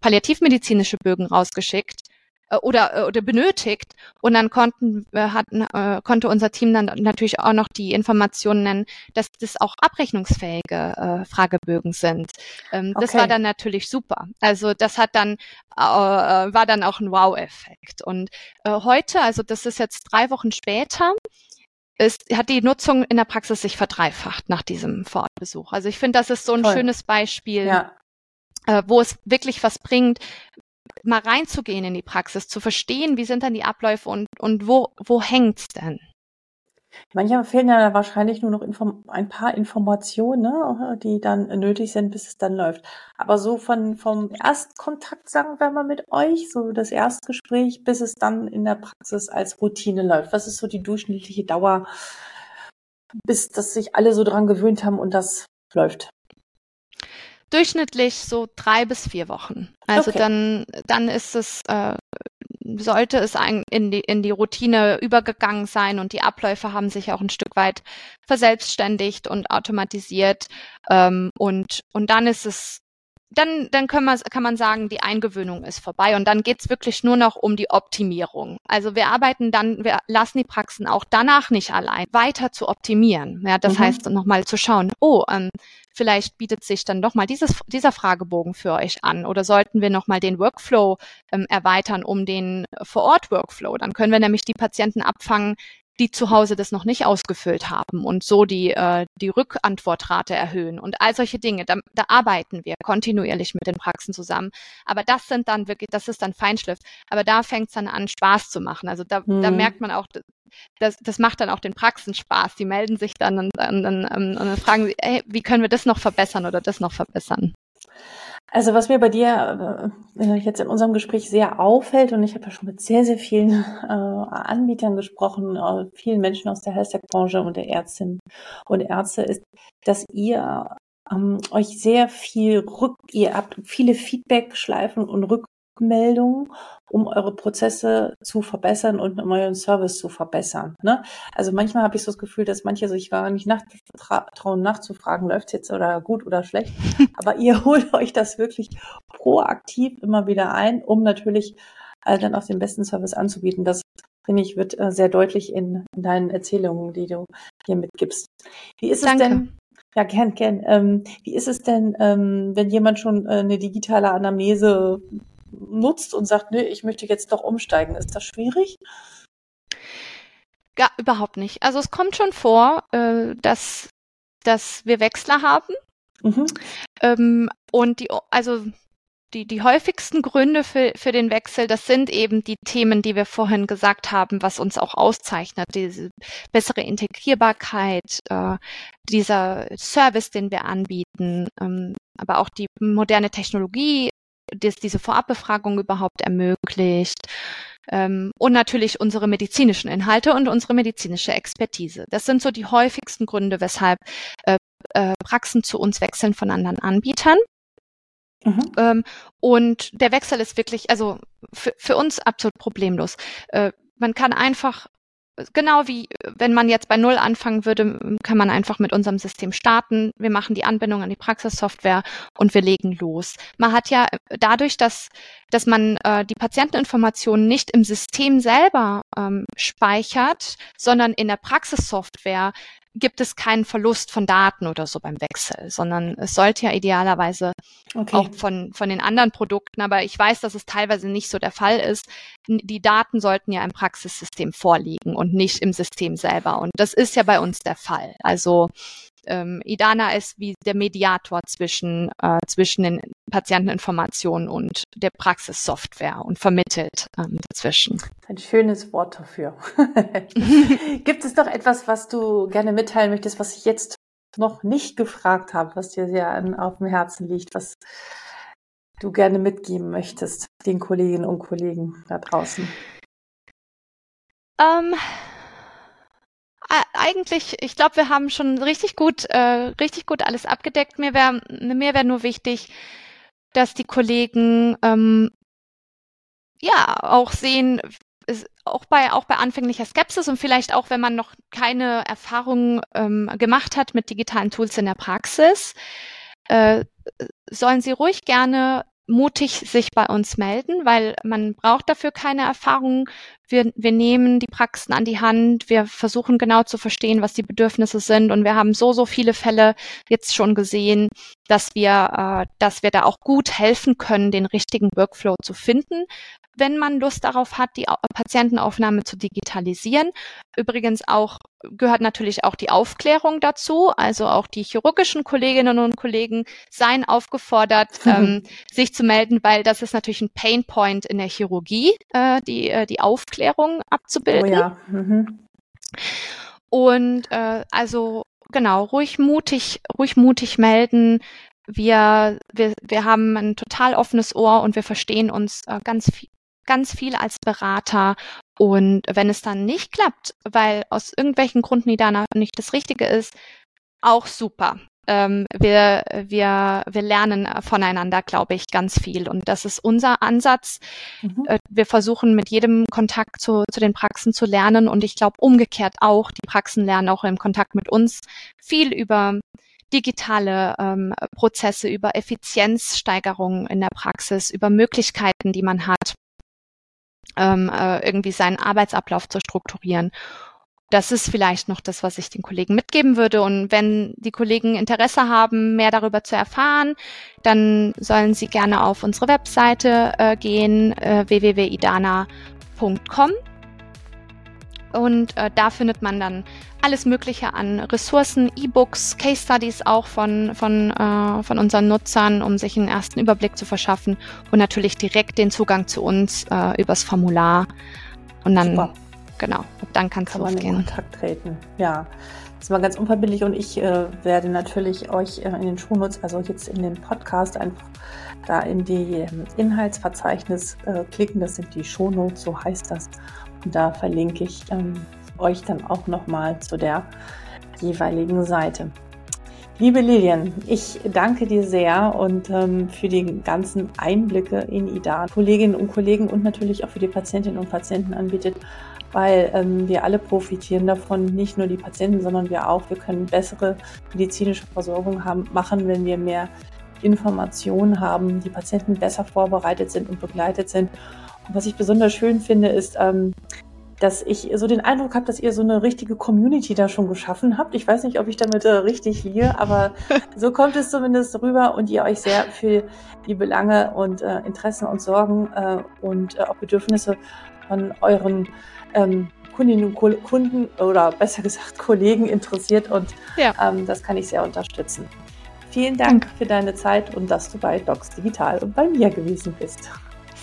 palliativmedizinische Bögen rausgeschickt äh, oder, äh, oder benötigt. Und dann konnten, wir hatten, äh, konnte unser Team dann natürlich auch noch die Informationen nennen, dass das auch abrechnungsfähige äh, Fragebögen sind. Ähm, okay. Das war dann natürlich super. Also das hat dann äh, war dann auch ein Wow-Effekt. Und äh, heute, also das ist jetzt drei Wochen später, ist, hat die Nutzung in der Praxis sich verdreifacht nach diesem Vorortbesuch. Also ich finde, das ist so ein Toll. schönes Beispiel, ja. äh, wo es wirklich was bringt, mal reinzugehen in die Praxis, zu verstehen, wie sind dann die Abläufe und, und wo, wo hängt's denn? Manchmal fehlen ja wahrscheinlich nur noch Inform ein paar Informationen, ne, die dann nötig sind, bis es dann läuft. Aber so von, vom Erstkontakt, sagen wir mal, mit euch, so das Erstgespräch, bis es dann in der Praxis als Routine läuft. Was ist so die durchschnittliche Dauer, bis dass sich alle so dran gewöhnt haben und das läuft? Durchschnittlich so drei bis vier Wochen. Also okay. dann, dann ist es, äh, sollte es in, die, in die Routine übergegangen sein und die Abläufe haben sich auch ein Stück weit verselbstständigt und automatisiert. Ähm, und, und dann ist es dann, dann können wir, kann man sagen, die Eingewöhnung ist vorbei und dann geht's wirklich nur noch um die Optimierung. Also wir arbeiten dann, wir lassen die Praxen auch danach nicht allein, weiter zu optimieren. Ja, das mhm. heißt, nochmal zu schauen, oh, ähm, vielleicht bietet sich dann doch mal dieses, dieser Fragebogen für euch an oder sollten wir nochmal den Workflow ähm, erweitern um den Vor-Ort-Workflow. Dann können wir nämlich die Patienten abfangen, die zu Hause das noch nicht ausgefüllt haben und so die, äh, die Rückantwortrate erhöhen und all solche Dinge. Da, da arbeiten wir kontinuierlich mit den Praxen zusammen. Aber das sind dann wirklich, das ist dann Feinschliff. Aber da fängt es dann an, Spaß zu machen. Also da, mhm. da merkt man auch, das, das macht dann auch den Praxen Spaß. Die melden sich dann und, und, und, und dann fragen sie, ey, wie können wir das noch verbessern oder das noch verbessern? Also was mir bei dir äh, jetzt in unserem Gespräch sehr auffällt, und ich habe ja schon mit sehr, sehr vielen äh, Anbietern gesprochen, äh, vielen Menschen aus der Health-Tech-Branche und der Ärztinnen und Ärzte, ist, dass ihr ähm, euch sehr viel rück, ihr habt viele Feedback-Schleifen und Rück Rückmeldungen, um eure Prozesse zu verbessern und um euren Service zu verbessern. Ne? Also manchmal habe ich so das Gefühl, dass manche sich gar nicht nach, trauen nachzufragen, läuft jetzt oder gut oder schlecht. Aber ihr holt euch das wirklich proaktiv immer wieder ein, um natürlich äh, dann auch den besten Service anzubieten. Das finde ich, wird äh, sehr deutlich in, in, deinen Erzählungen, die du hier mitgibst. Wie ist Danke. es denn? Ja, gern, gern. Ähm, wie ist es denn, ähm, wenn jemand schon äh, eine digitale Anamnese nutzt und sagt, nee, ich möchte jetzt doch umsteigen. Ist das schwierig? Ja, überhaupt nicht. Also es kommt schon vor, äh, dass, dass wir Wechsler haben. Mhm. Ähm, und die, also die, die häufigsten Gründe für, für den Wechsel, das sind eben die Themen, die wir vorhin gesagt haben, was uns auch auszeichnet. Diese bessere Integrierbarkeit, äh, dieser Service, den wir anbieten, ähm, aber auch die moderne Technologie, das diese Vorabbefragung überhaupt ermöglicht. Ähm, und natürlich unsere medizinischen Inhalte und unsere medizinische Expertise. Das sind so die häufigsten Gründe, weshalb äh, äh, Praxen zu uns wechseln von anderen Anbietern. Mhm. Ähm, und der Wechsel ist wirklich, also für, für uns absolut problemlos. Äh, man kann einfach genau wie wenn man jetzt bei Null anfangen würde, kann man einfach mit unserem System starten. Wir machen die Anbindung an die Praxissoftware und wir legen los. Man hat ja dadurch, dass, dass man äh, die Patienteninformationen nicht im System selber ähm, speichert, sondern in der Praxissoftware, gibt es keinen Verlust von Daten oder so beim Wechsel, sondern es sollte ja idealerweise okay. auch von, von den anderen Produkten, aber ich weiß, dass es teilweise nicht so der Fall ist. Die Daten sollten ja im Praxissystem vorliegen und nicht im System selber. Und das ist ja bei uns der Fall. Also ähm, Idana ist wie der Mediator zwischen, äh, zwischen den Patienteninformationen und der Praxissoftware und vermittelt ähm, dazwischen. Ein schönes Wort dafür. Gibt es noch etwas, was du gerne mitteilen möchtest, was ich jetzt noch nicht gefragt habe, was dir sehr an, auf dem Herzen liegt, was du gerne mitgeben möchtest, den Kolleginnen und Kollegen da draußen? Ähm, eigentlich, ich glaube, wir haben schon richtig gut, äh, richtig gut alles abgedeckt. Mir wäre mir wäre nur wichtig, dass die Kollegen ähm, ja auch sehen, auch bei auch bei anfänglicher Skepsis und vielleicht auch, wenn man noch keine Erfahrung ähm, gemacht hat mit digitalen Tools in der Praxis, äh, sollen Sie ruhig gerne mutig sich bei uns melden, weil man braucht dafür keine Erfahrung. Wir, wir nehmen die Praxen an die Hand, wir versuchen genau zu verstehen, was die Bedürfnisse sind und wir haben so, so viele Fälle jetzt schon gesehen, dass wir, äh, dass wir da auch gut helfen können, den richtigen Workflow zu finden, wenn man Lust darauf hat, die Patientenaufnahme zu digitalisieren. Übrigens auch gehört natürlich auch die Aufklärung dazu. Also auch die chirurgischen Kolleginnen und Kollegen seien aufgefordert, mhm. ähm, sich zu melden, weil das ist natürlich ein Painpoint in der Chirurgie, äh, die, äh, die Aufklärung abzubilden. Oh ja. Mhm. Und äh, also genau, ruhig mutig, ruhig mutig melden. Wir, wir, wir haben ein total offenes Ohr und wir verstehen uns äh, ganz viel, ganz viel als Berater. Und wenn es dann nicht klappt, weil aus irgendwelchen Gründen Nidana nicht das Richtige ist, auch super. Ähm, wir, wir, wir lernen voneinander, glaube ich, ganz viel. Und das ist unser Ansatz. Mhm. Äh, wir versuchen mit jedem Kontakt zu, zu den Praxen zu lernen. Und ich glaube umgekehrt auch, die Praxen lernen auch im Kontakt mit uns viel über digitale ähm, Prozesse, über Effizienzsteigerungen in der Praxis, über Möglichkeiten, die man hat, ähm, äh, irgendwie seinen Arbeitsablauf zu strukturieren. Das ist vielleicht noch das, was ich den Kollegen mitgeben würde. Und wenn die Kollegen Interesse haben, mehr darüber zu erfahren, dann sollen sie gerne auf unsere Webseite äh, gehen, äh, www.idana.com. Und äh, da findet man dann alles Mögliche an Ressourcen, E-Books, Case Studies auch von, von, äh, von unseren Nutzern, um sich einen ersten Überblick zu verschaffen und natürlich direkt den Zugang zu uns äh, übers Formular. Und dann Super genau, und dann kannst Kann du losgehen. Man in Kontakt treten, ja. Das war ganz unverbindlich und ich äh, werde natürlich euch äh, in den Shownotes, also jetzt in den Podcast, einfach da in die ähm, Inhaltsverzeichnis äh, klicken. Das sind die Shownotes, so heißt das. Und da verlinke ich ähm, euch dann auch nochmal zu der jeweiligen Seite. Liebe Lilian, ich danke dir sehr und ähm, für die ganzen Einblicke in IDA, Kolleginnen und Kollegen und natürlich auch für die Patientinnen und Patienten anbietet weil ähm, wir alle profitieren davon, nicht nur die Patienten, sondern wir auch. Wir können bessere medizinische Versorgung haben, machen, wenn wir mehr Informationen haben, die Patienten besser vorbereitet sind und begleitet sind. Und was ich besonders schön finde, ist, ähm, dass ich so den Eindruck habe, dass ihr so eine richtige Community da schon geschaffen habt. Ich weiß nicht, ob ich damit äh, richtig liege, aber so kommt es zumindest rüber und ihr euch sehr für die Belange und äh, Interessen und Sorgen äh, und äh, auch Bedürfnisse von euren ähm, Kundinnen und Kunden oder besser gesagt Kollegen interessiert und ja. ähm, das kann ich sehr unterstützen. Vielen Dank Danke. für deine Zeit und dass du bei Docs Digital und bei mir gewesen bist.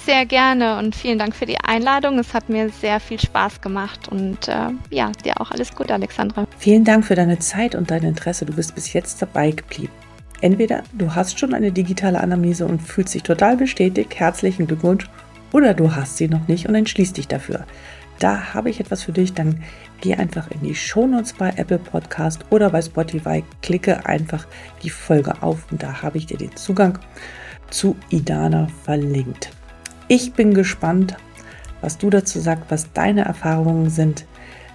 Sehr gerne und vielen Dank für die Einladung. Es hat mir sehr viel Spaß gemacht und äh, ja, dir auch alles Gute, Alexandra. Vielen Dank für deine Zeit und dein Interesse. Du bist bis jetzt dabei geblieben. Entweder du hast schon eine digitale Anamnese und fühlst dich total bestätigt, herzlichen Glückwunsch, oder du hast sie noch nicht und entschließt dich dafür da habe ich etwas für dich, dann geh einfach in die Shownotes bei Apple Podcast oder bei Spotify, klicke einfach die Folge auf und da habe ich dir den Zugang zu Idana verlinkt. Ich bin gespannt, was du dazu sagst, was deine Erfahrungen sind.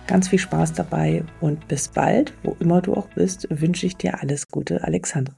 Ganz viel Spaß dabei und bis bald, wo immer du auch bist, wünsche ich dir alles Gute, Alexandra.